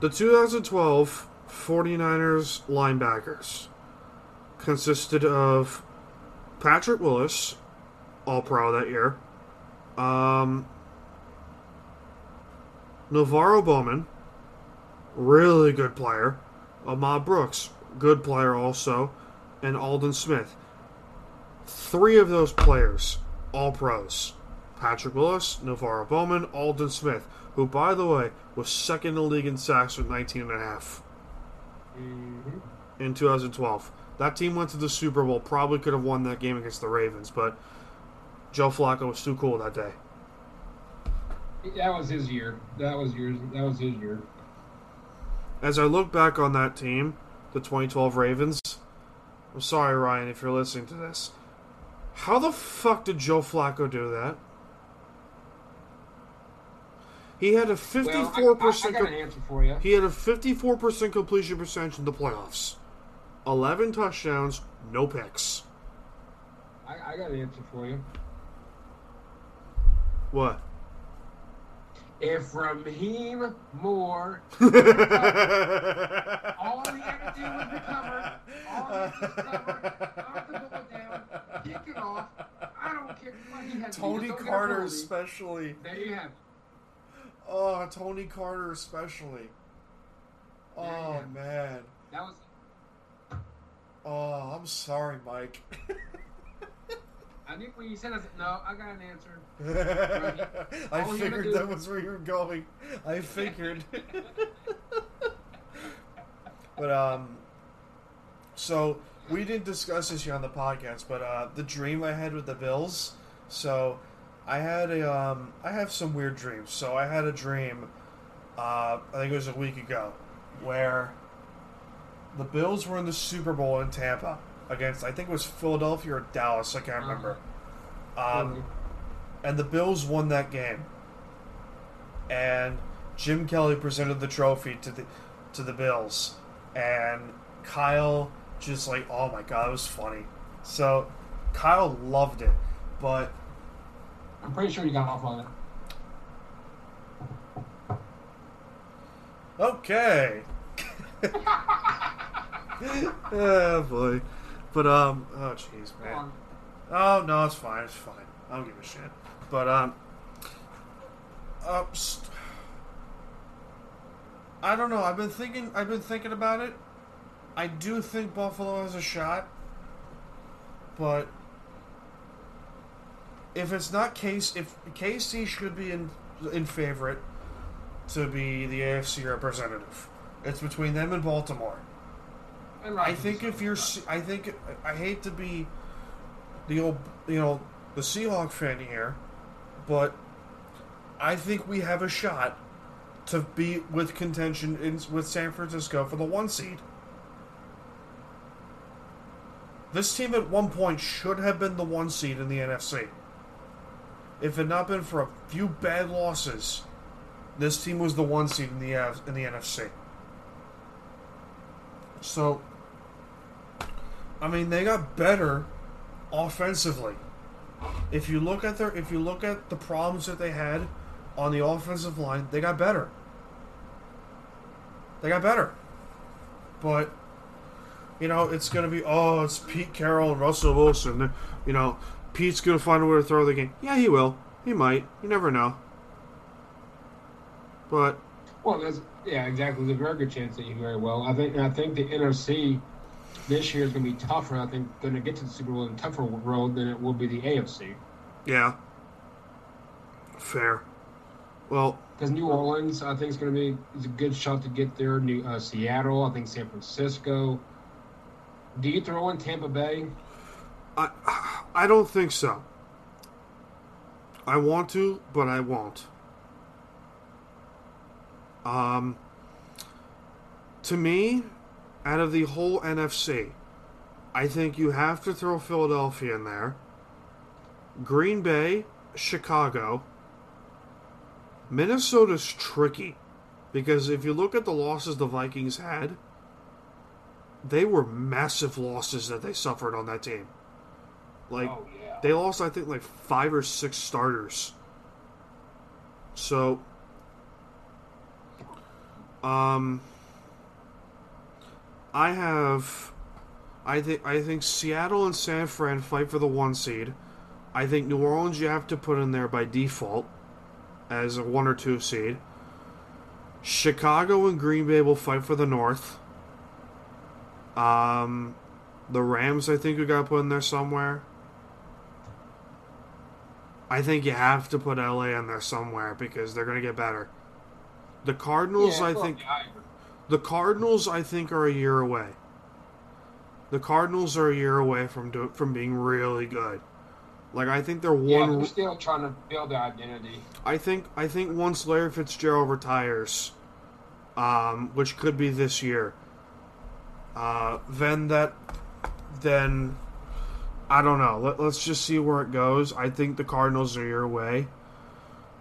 the 2012 49ers linebackers consisted of Patrick Willis, All Pro that year, um, NaVorro Bowman, really good player, Ahmad Brooks, good player also, and Aldon Smith. Three of those players, all pros. Patrick Willis, NaVorro Bowman, Aldon Smith, who, by the way, was second in the league in sacks with 19 and a half Mhm. in 2012. That team went to the Super Bowl, probably could have won that game against the Ravens, but Joe Flacco was too cool that day. That was his year. That was yours. That was his year. As I look back on that team, the 2012 Ravens, I'm sorry, Ryan, if you're listening to this. How the fuck did Joe Flacco do that? He had a 54%. I, I answer for you. He had a 54% completion percentage in the playoffs. 11 touchdowns, no picks. I, I got an answer for you. What? If Rahim Moore, all he had to do was recover, all he had to do was the down, kick it off. I don't care what he has. Tony get a Carter, especially. There you have. it. Oh, Tony Carter, especially. Oh, man. That was. Oh, I'm sorry, Mike. I think when you said, I said, no, I got an answer. I figured that was where you were going. I figured. but um, so we didn't discuss this here on the podcast, but uh, the dream I had with the Bills. So I had a um, I have some weird dreams. So I had a dream. Uh, I think it was a week ago, where the Bills were in the Super Bowl in Tampa against I think it was Philadelphia or Dallas. I can't remember. Um, and the Bills won that game. And Jim Kelly presented the trophy to the to the Bills, and Kyle just like, oh my god, it was funny. So Kyle loved it, but I'm pretty sure you got off on it. okay. oh boy, but um, oh jeez, man. Oh no, it's fine. It's fine. I don't give a shit. But um, uh, st- I don't know. I've been thinking. I've been thinking about it. I do think Buffalo has a shot, but if it's not case, if KC should be in in favorite to be the AFC representative, it's between them and Baltimore. I think if you're, I think I hate to be the old, you know, the Seahawk fan here, but I think we have a shot to be with contention in, with San Francisco for the one seed. This team at one point should have been the one seed in the NFC. If it had not been for a few bad losses, this team was the one seed in the in the NFC. So, I mean, they got better offensively. If you look at their, if you look at the problems that they had on the offensive line, they got better. They got better, but you know it's going to be oh, it's Pete Carroll and Russell Wilson. You know, Pete's going to find a way to throw the game. Yeah, he will. He might. You never know. But Well, yeah, exactly. There's a very good chance that you very well. I think I think the NFC this year is going to be tougher. I think going to get to the Super Bowl in a tougher road than it will be the AFC. yeah, fair. Well, Because New Orleans, I think, is going to be is a good shot to get there. New uh, Seattle, I think San Francisco. Do you throw in Tampa Bay? I I don't think so. I want to, but I won't. Um to me, out of the whole NFC, I think you have to throw Philadelphia in there. Green Bay, Chicago. Minnesota's tricky because if you look at the losses the Vikings had, they were massive losses that they suffered on that team. Like oh yeah. they lost, I think, like five or six starters. So, um, I have, I think I think Seattle and San Fran fight for the one seed. I think New Orleans you have to put in there by default as a one or two seed. Chicago and Green Bay will fight for the North. Um, the Rams I think we got to put in there somewhere. I think you have to put LA in there somewhere because they're going to get better. The Cardinals, Yeah, I think, the Cardinals, I think, are a year away. The Cardinals are a year away from do, from being really good. Like I think they're Yeah, one. they're still trying to build their identity. I think I think once Larry Fitzgerald retires, um, which could be this year, uh, then that, then I don't know. Let, let's just see where it goes. I think the Cardinals are your way.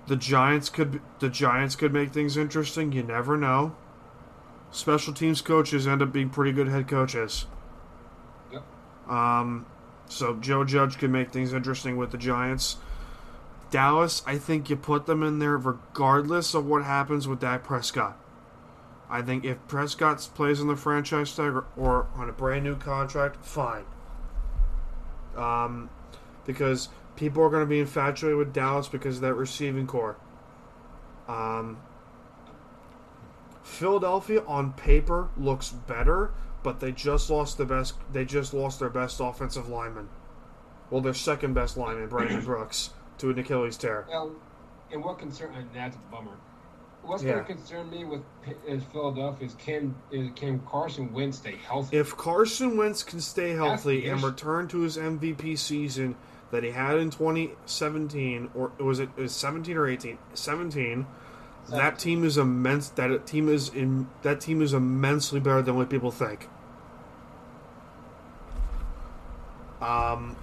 The Giants could the Giants could make things interesting. You never know. Special teams coaches end up being pretty good head coaches. Yep. Um, so Joe Judge could make things interesting with the Giants. Dallas, I think you put them in there regardless of what happens with Dak Prescott. I think if Prescott plays on the franchise tag or, or on a brand new contract, fine. Um, because people are going to be infatuated with Dallas because of that receiving corps. Um, Philadelphia on paper looks better, but they just lost the best. They just lost their best offensive lineman. Well, their second best lineman, Brandon Brooks, to an Achilles tear. Well, and what concern? And that's a bummer. What's Yeah. going to concern me with is Philadelphia is can is can Carson Wentz stay healthy? If Carson Wentz can stay healthy and return to his MVP season that he had in 2017, or was it, it was 17 or 18? 17. That team is immense. That team is in. That team is immensely better than what people think. Um,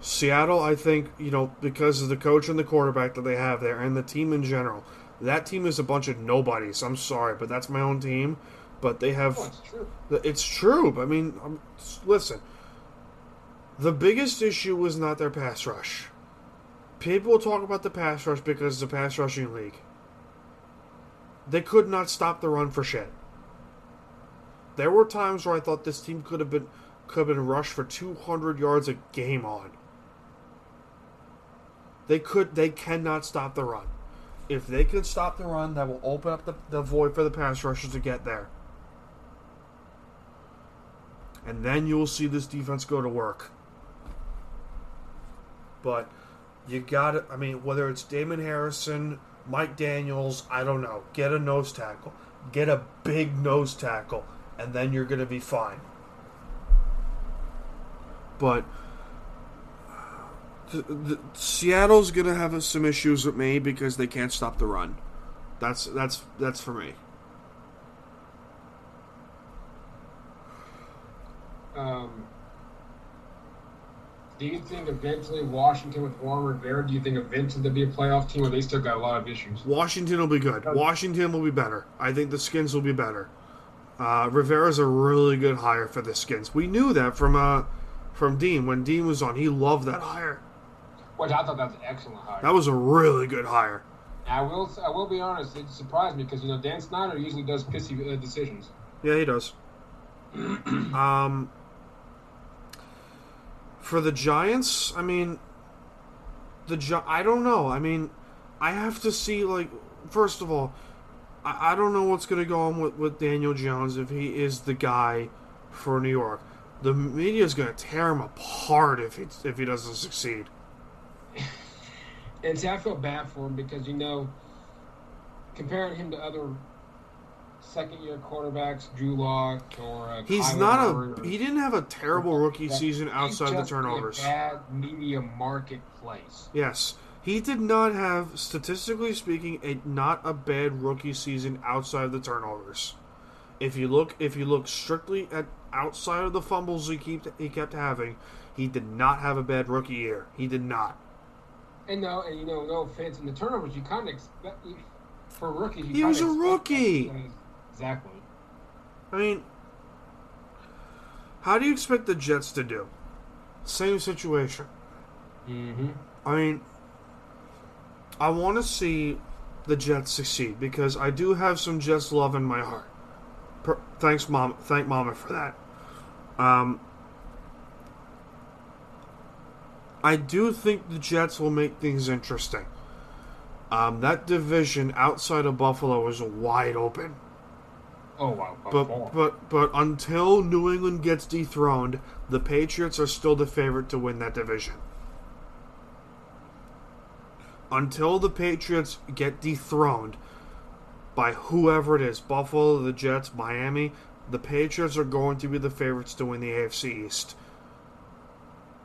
Seattle, I think you know because of the coach and the quarterback that they have there, and the team in general. That team is a bunch of nobodies. I'm sorry, but that's my own team. But they have. Oh, it's true. It's true. I mean, um, listen. The biggest issue was not their pass rush. People talk about the pass rush because it's a pass rushing league. They could not stop the run for shit. There were times where I thought this team could have been could have been rushed for 200 yards a game on. They could they cannot stop the run. If they can stop the run, that will open up the, the void for the pass rushers to get there. And then you will see this defense go to work. But you got to, I mean, whether it's Damon Harrison, Mike Daniels, I don't know. Get a nose tackle. Get a big nose tackle, and then you're going to be fine. But the, the, Seattle's going to have some issues with me because they can't stop the run. That's that's that's for me. Um, do you think eventually Washington with Ron Rivera? Do you think eventually they'll be a playoff team, or they still got a lot of issues? Washington will be good. Washington will be better. I think the Skins will be better. Uh, Rivera's a really good hire for the Skins. We knew that from uh, from Dean when Dean was on. He loved that hire. Which I thought that was an excellent hire. That was a really good hire. I will. I will be honest. It surprised me because you know Dan Snyder usually does pissy uh, decisions. Yeah, he does. um, for the Giants, I mean, the Gi- I don't know. I mean, I have to see. Like, first of all, I, I don't know what's going to go on with, with Daniel Jones if he is the guy for New York. The media is going to tear him apart if he if he doesn't succeed. And see, I feel bad for him because you know, comparing him to other second-year quarterbacks, Drew Lock or uh, He's Kyler not a or- he didn't have a terrible rookie season outside the turnovers. bad media marketplace. Yes. He did not have, statistically speaking, a not a bad rookie season outside the turnovers. If you look, if you look strictly at outside of the fumbles he kept he kept having, he did not have a bad rookie year. He did not. And no, and you know, no offense, in the turnovers, you kind of expect for rookies. You He was a rookie. Exactly. I mean, how do you expect the Jets to do? Same situation. Mm-hmm. I mean, I want to see the Jets succeed because I do have some Jets love in my heart. Per- thanks, mom. Thank Mama for that. Um, I do think the Jets will make things interesting. Um, that division outside of Buffalo is wide open. Oh wow, But but but until New England gets dethroned, the Patriots are still the favorite to win that division. Until the Patriots get dethroned by whoever it is, Buffalo, the Jets, Miami, the Patriots are going to be the favorites to win the AFC East.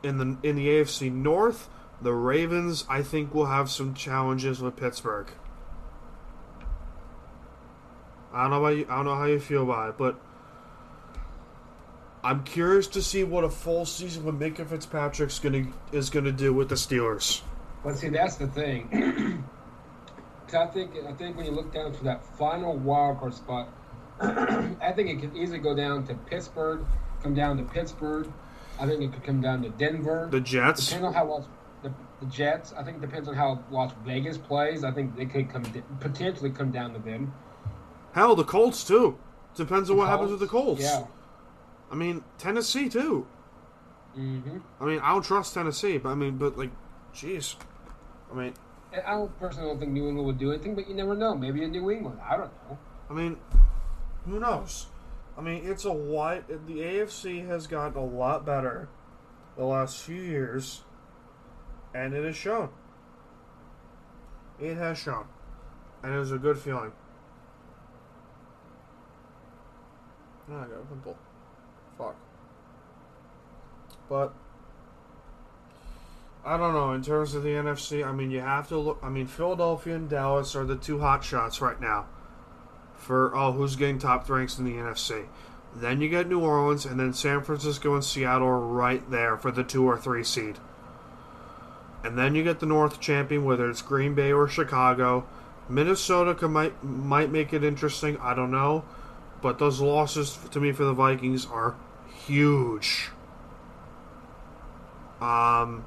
In the in the AFC North, the Ravens I think will have some challenges with Pittsburgh. I don't know about you, I don't know how you feel about it, but I'm curious to see what a full season with Minkah Fitzpatrick's gonna is gonna do with the Steelers. But see, that's the thing. I think I think when you look down to that final wild card spot, I think it could easily go down to Pittsburgh, come down to Pittsburgh. I think it could come down to Denver. The Jets, Depending on how Las, the, the Jets, I think it depends on how Las Vegas plays. I think they could come potentially come down to them. Hell, the Colts too. Depends on what happens with the Colts. Yeah. I mean Tennessee too. Mm-hmm. I mean I don't trust Tennessee, but I mean, but like, jeez, I mean, I don't personally don't think New England would do anything, but you never know. Maybe in New England, I don't know. I mean, who knows? I mean, it's a wide. The AFC has gotten a lot better the last few years, and it has shown. It has shown, and it was a good feeling. I got a pimple. Fuck. But I don't know. In terms of the NFC, I mean, you have to look. I mean, Philadelphia and Dallas are the two hot shots right now for oh who's getting top ranks in the NFC. Then you get New Orleans, and then San Francisco and Seattle are right there for the two or three seed. And then you get the North champion, whether it's Green Bay or Chicago. Minnesota could, might might make it interesting. I don't know, but those losses to me for the Vikings are huge. Um,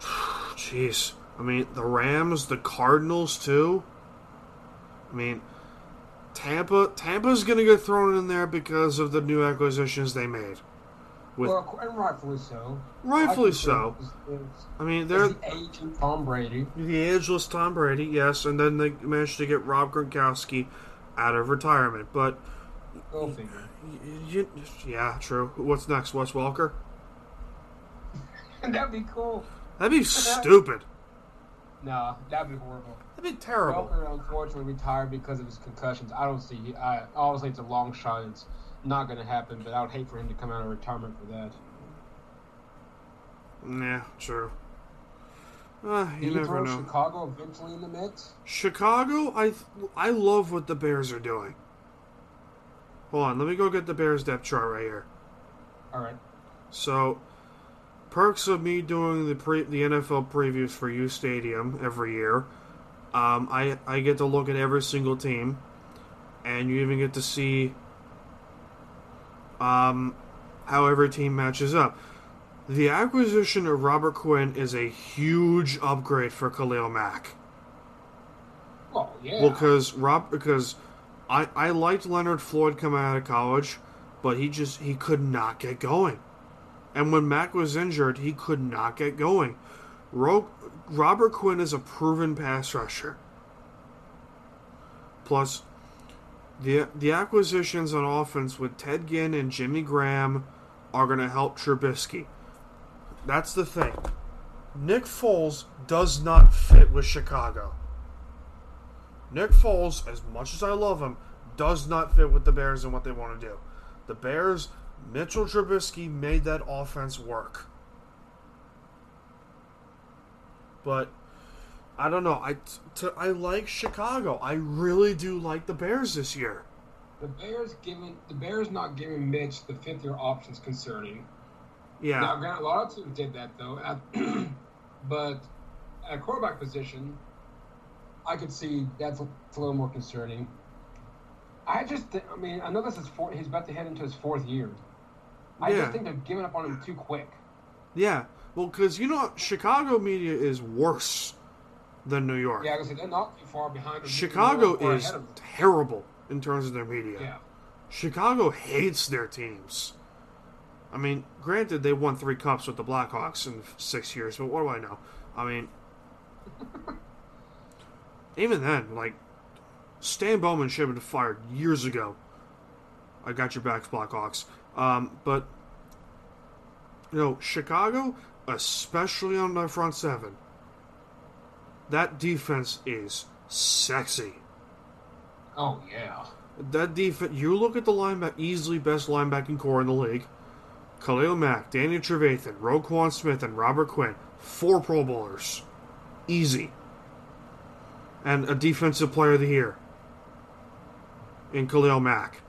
jeez, I mean the Rams, the Cardinals too. I mean, Tampa. Tampa's going to get thrown in there because of the new acquisitions they made. With well, and rightfully so. rightfully I so. it's- I mean, they're the age of Tom Brady. the ageless Tom Brady, yes, and then they managed to get Rob Gronkowski out of retirement. But Go figure. y- y- yeah, true. What's next? Wes Welker? That'd be cool. That'd be stupid. No, that'd be horrible. That'd be terrible. Welker unfortunately retired because of his concussions. I don't see. I obviously it's a long shot. It's not going to happen, but I would hate for him to come out of retirement for that. Yeah, true. Uh, Do you you never throw know. Chicago eventually in the mix? Chicago, I I love what the Bears are doing. Hold on, let me go get the Bears depth chart right here. All right. So, perks of me doing the pre the NFL previews for U Stadium every year. Um, I I get to look at every single team, and you even get to see um, how every team matches up. The acquisition of Robert Quinn is a huge upgrade for Khalil Mack. Well, yeah. Well, because Rob, because I I liked Leonard Floyd coming out of college, but he just he could not get going, and when Mack was injured, he could not get going. Ro- Robert Quinn is a proven pass rusher. Plus, the the acquisitions on offense with Ted Ginn and Jimmy Graham are going to help Trubisky. That's the thing. Nick Foles does not fit with Chicago. Nick Foles, as much as I love him, does not fit with the Bears and what they want to do. The Bears, Mitchell Trubisky made that offense work. But I don't know. I like Chicago. I really do like the Bears this year. the Bears giving the Bears not giving Mitch the fifth year options concerning. Now, Yeah, granted, a lot did that though, at, but at quarterback position, I could see that's a, a little more concerning. I just, thi- I mean, I know this is four, he's about to head into his fourth year. I Yeah. just think they're giving up on him too quick. yeah. Well, because you know, Chicago media is worse than New York. Yeah, because they're not too far behind. Chicago is ahead of them. terrible in terms of their media. Yeah. Chicago hates their teams. I mean, granted, they won three cups with the Blackhawks in six years, but what do I know? I mean, even then, like, Stan Bowman should have been fired years ago. I got your backs, Blackhawks. Um, but, you know, Chicago, especially on the front seven, that defense is sexy. Oh yeah. That defense, you look at the linebacker, easily best linebacking corps in the league. Khalil Mack, Daniel Trevathan, Roquan Smith, and Robert Quinn. Four Pro Bowlers. Easy. And a defensive player of the year in Khalil Mack.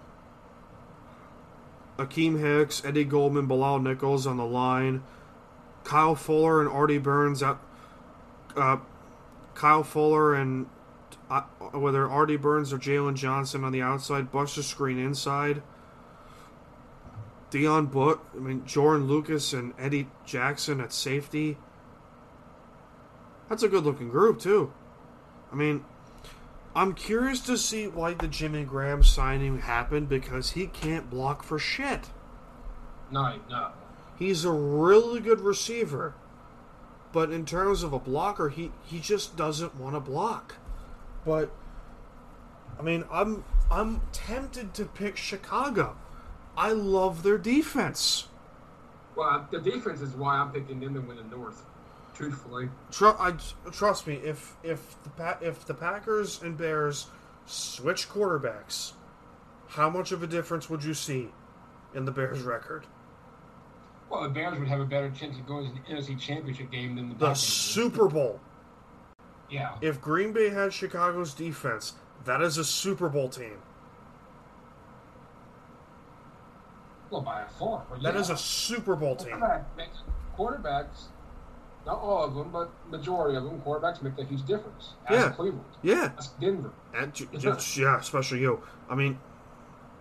Akiem Hicks, Eddie Goldman, Bilal Nichols on the line. Kyle Fuller and Artie Burns out. Uh, Kyle Fuller and uh, whether Artie Burns or Jaylon Johnson on the outside, Buster Skrine inside. Dion Butt, I mean Jordan Lucas and Eddie Jackson at safety. That's a good looking group too. I mean, I'm curious to see why the Jimmy Graham signing happened because he can't block for shit. No, no. He's a really good receiver. But in terms of a blocker, he, he just doesn't want to block. But I mean, I'm I'm tempted to pick Chicago. I love their defense. Well, the defense is why I'm picking them to win the North. Truthfully. Tru- I, trust me, if if the pa- if the Packers and Bears switch quarterbacks, how much of a difference would you see in the Bears' record? Well, the Bears would have a better chance of going to the NFC Championship game than the The Super Bowl. Yeah. If Green Bay had Chicago's defense, that is a Super Bowl team. Well, by far. But That yeah. is a Super Bowl team. Quarterback Quarterbacks, not all of them, but majority of them, quarterbacks make a huge difference. Ask Yeah. Cleveland. Yeah, Ask Denver. and j- yeah, especially you. I mean,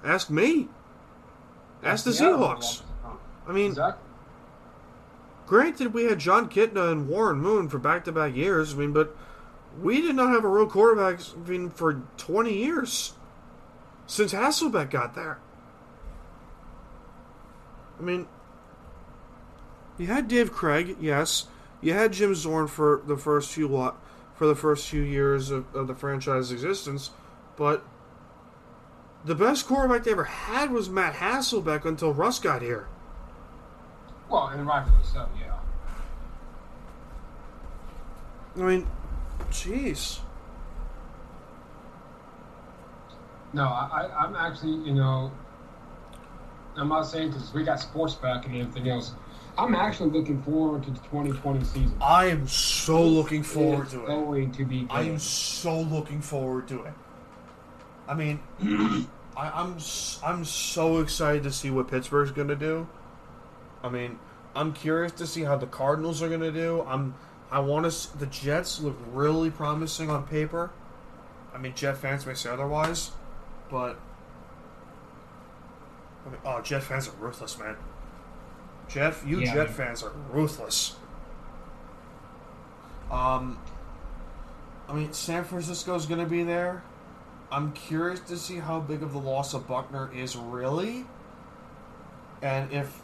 ask me. Ask the Seattle Seahawks. I mean, Exactly. granted, we had Jon Kitna and Warren Moon for back-to-back years. I mean, but we did not have a real quarterback. I mean, for twenty years since Hasselbeck got there. I mean, you had Dave Krieg, yes. You had Jim Zorn for the first few lot for the first few years of, of the franchise existence, but the best quarterback they ever had was Matt Hasselbeck until Russ got here. Well, and rightfully so, yeah. I mean, jeez. No, I, I, I'm actually, you know, I'm not saying because we got sports back and everything else. I'm actually looking forward to the 2020 season. I am so looking forward to it. going to be good. I am so looking forward to it. I mean, I, I'm s- I'm so excited to see what Pittsburgh's going to do. I mean, I'm curious to see how the Cardinals are going to do. I'm I want to. The Jets look really promising on paper. I mean, Jet fans may say otherwise, but oh, Jet fans are ruthless, man. Jeff, you Yeah. Jet fans are ruthless. Um, I mean, San Francisco's going to be there. I'm curious to see how big of the loss of Buckner is really, and if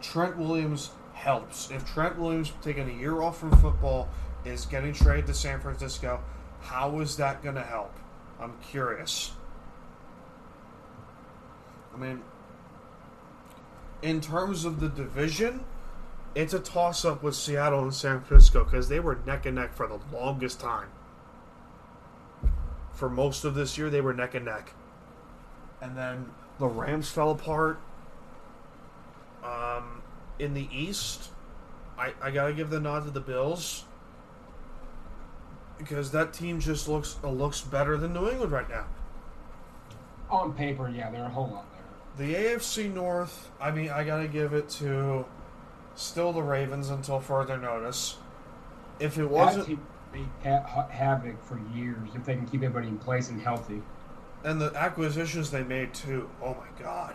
Trent Williams helps. If Trent Williams taking a year off from football is getting traded to San Francisco, how is that going to help? I'm curious. I mean, in terms of the division, it's a toss up with Seattle and San Francisco because they were neck and neck for the longest time. For most of this year, they were neck and neck. And then the Rams fell apart. Um, in the East, I, I gotta give the nod to the Bills because that team just looks looks better than New England right now. On paper, yeah, they're a whole lot better. The AFC North, I mean, I gotta give it to still the Ravens until further notice. If it wasn't, ha- ha- havoc for years if they can keep everybody in place and healthy. and the acquisitions they made too. Oh my god.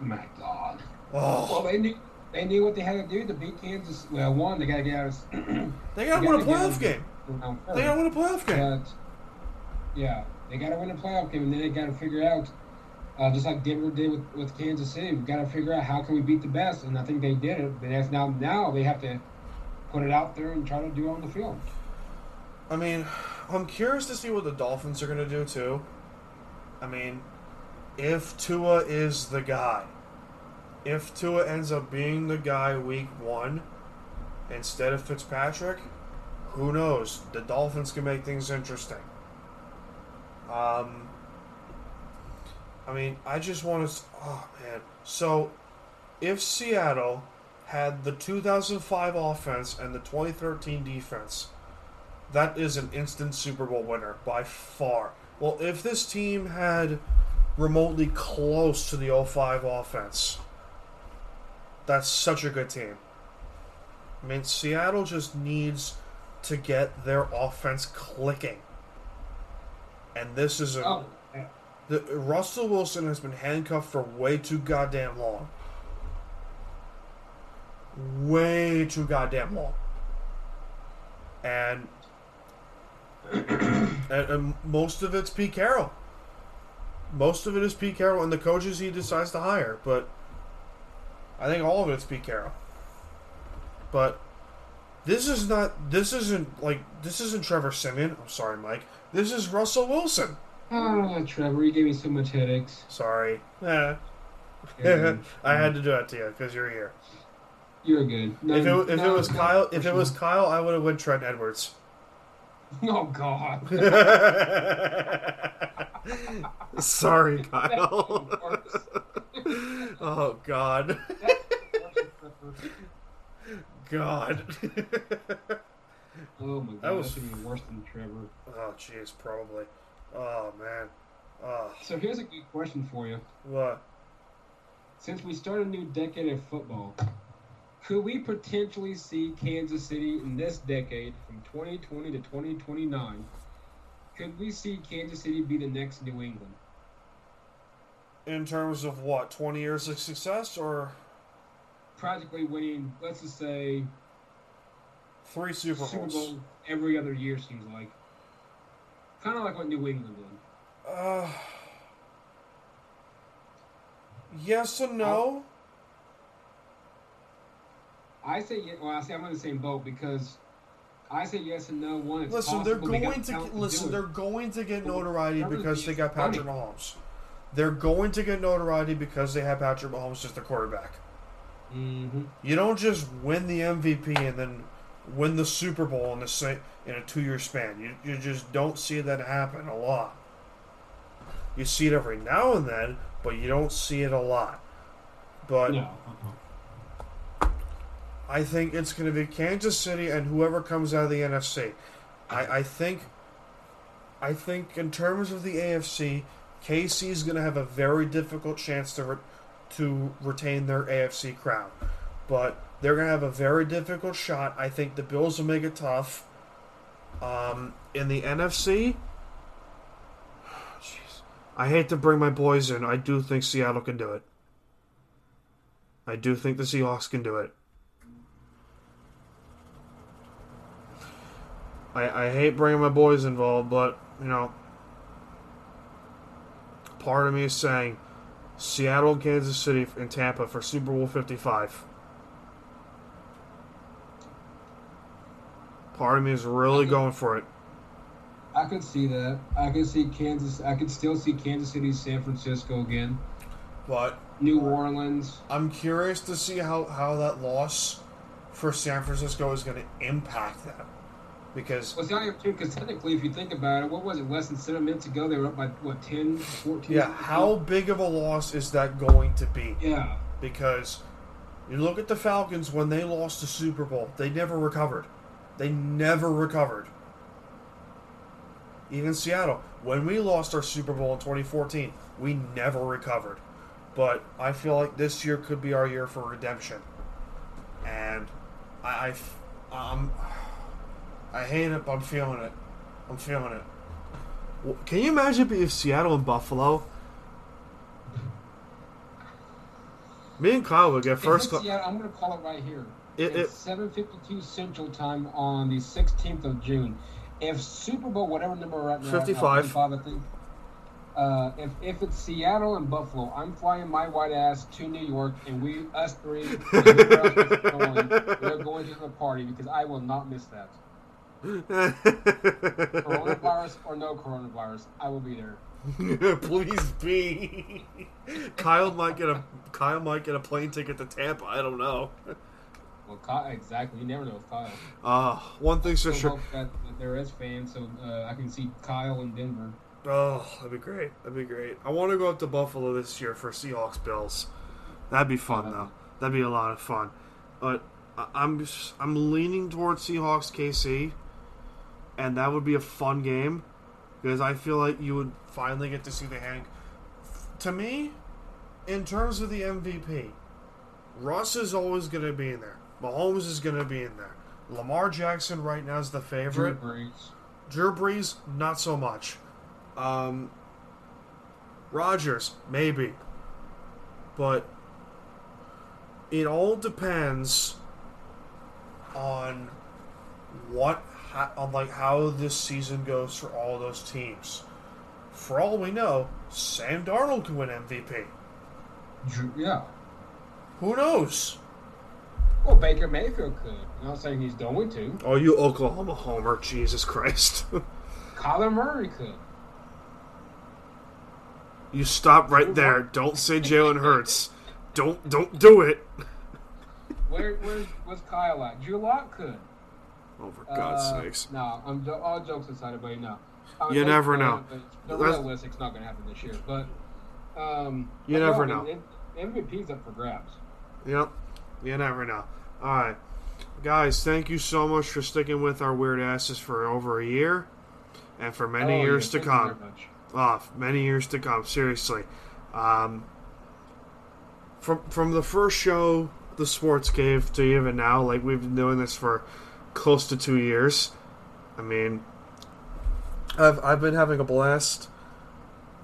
Oh, my God. Oh. Well, Oh, they knew, They knew what they had to do to beat Kansas. Well, one, they got to get out of. They got to win a gotta get out playoff game. They got to win a playoff game. Yeah, they got to win a playoff game, and then they got to figure out, uh, just like Denver did with, with Kansas City, We've got to figure out how can we beat the best, and I think they did it. But as now now they have to put it out there and try to do it on the field. I mean, I'm curious to see what the Dolphins are going to do too. I mean, if Tua is the guy, if Tua ends up being the guy week one instead of Fitzpatrick, who knows? The Dolphins can make things interesting. Um, I mean, I just want to. Oh man! So, if Seattle had the 2005 offense and the 2013 defense, that is an instant Super Bowl winner by far. Well, if this team had remotely close to the 05 offense, that's such a good team. I mean, Seattle just needs to get their offense clicking. And this is a. Oh. The, Russell Wilson has been handcuffed for way too goddamn long. Way too goddamn long. And, and, and most of it's Pete Carroll. Most of it is Pete Carroll and the coaches he decides to hire. But I think all of it's Pete Carroll. But this is not. This isn't like. This isn't Trevor Siemian. I'm sorry, Mike. This is Russell Wilson. Ah, Trevor, you gave me so much headaches. Sorry. Eh. You're I had to do that to you because you're here. You're good. No, if it, if no, it was no, Kyle, if it was. Kyle, I would have went Trent Edwards. Oh God. Sorry, Kyle. oh God, God. Oh my God, That was- that's even worse than Trevor. oh jeez, probably. Oh man. Oh, So here's a good question for you. what? Since we start a new decade of football, could we potentially see Kansas City in this decade, from 2020 to 2029? Could we see Kansas City be the next New England? In terms of what? Twenty years of success or Practically winning, let's just say, three Super Super Bowls? Bowl every other year seems like. Kind of like what New England did. Uh, yes and no. I say, ye- well, I say I'm in the same boat because I say yes and no. One, Listen, they're possible. They got going to get, listen. They're going to get notoriety would because they got Patrick funny. Mahomes. They're going to get notoriety because they have Patrick Mahomes as their quarterback. Mhm. You don't just win the MVP and then win the Super Bowl in the same in a two year span. You you just don't see that happen a lot. You see it every now and then, but you don't see it a lot. But No. Uh-huh. I think it's going to be Kansas City and whoever comes out of the NFC. I, I think, I think in terms of the AFC, KC is going to have a very difficult chance to re- to retain their AFC crown, but they're going to have a very difficult shot. I think the Bills will make it tough. Um, in the NFC, jeez, I hate to bring my boys in. I do think Seattle can do it. I do think the Seahawks can do it. I, I hate bringing my boys involved, but you know, part of me is saying Seattle, Kansas City, and Tampa for Super Bowl fifty-five. Part of me is really going for it. I could see that. I could see Kansas. I could still see Kansas City, San Francisco again, But New Orleans. I'm curious to see how, how that loss for San Francisco is going to impact them. Because Well, it's not even true because technically, if you think about it, what was it? Less than seven minutes ago, they were up by what 10, 14? yeah, how big of a loss is that going to be? Yeah. because you look at the Falcons when they lost the Super Bowl, they never recovered. They never recovered. Even Seattle, when we lost our Super Bowl in 2014, we never recovered. But I feel like this year could be our year for redemption. And I, I, um, I hate it, but I'm feeling it. I'm feeling it. Can you imagine if Seattle and Buffalo Me and Kyle would get first. Seattle, I'm going to call it right here. It- it's it- 7:52 Central Time on the 16th of June. If Super Bowl, whatever number we're at now, 55. 55, I think. Uh, if if it's Seattle and Buffalo, I'm flying my white ass to New York, and we us three, and whoever else is going, we're going to the party because I will not miss that. Coronavirus or no coronavirus, I will be there. Please be. Kyle might get a Kyle might get a plane ticket to Tampa. I don't know. Well, Kyle, exactly. You never know with Kyle. Uh, one thing's for sure. that, that there is fans, so uh, I can see Kyle in Denver. Oh, that'd be great. That'd be great. I want to go up to Buffalo this year for Seahawks Bills. That'd be fun though. That'd be a lot of fun. But I'm I'm leaning towards Seahawks KC, and that would be a fun game because I feel like you would finally get to see the hang. To me, in terms of the MVP, Russ is always going to be in there. Mahomes is going to be in there. Lamar Jackson right now is the Drew favorite. Brees. Drew Brees, not so much. Um, Rodgers, maybe. But it all depends on what, ha- on like how this season goes for all those teams. For all we know, Sam Darnold can win MVP. Yeah. Who knows? Well, Baker Mayfield could. I'm not saying he's going to. Oh, you Oklahoma homer, Jesus Christ! Kyler Murray could. you stop right there. Don't say Jalen Hurts. Don't don't do it. Where, where's, where's Kyle at? Drew Lock could. Oh, for God's Uh, sakes. No, I'm all jokes aside, but no. I You never know. The realistic's not going to happen this year, but um, You never no, know. M- MVP's up for grabs. Yep. You never know. All right. Guys, thank you so much for sticking with our weird asses for over a year and for many Oh, yeah, years to thank you come. Oh, many years to come. Seriously. Um, from from the first show the sports gave to even now, like we've been doing this for close to two years. I mean, I've I've been having a blast.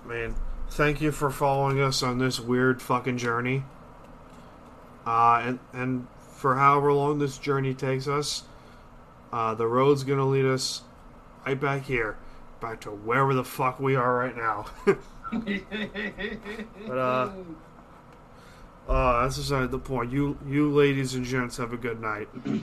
I mean, thank you for following us on this weird fucking journey. Uh, and and for however long this journey takes us, uh, the road's gonna lead us right back here, back to wherever the fuck we are right now. but uh, uh, that's beside the point. You you ladies and gents have a good night.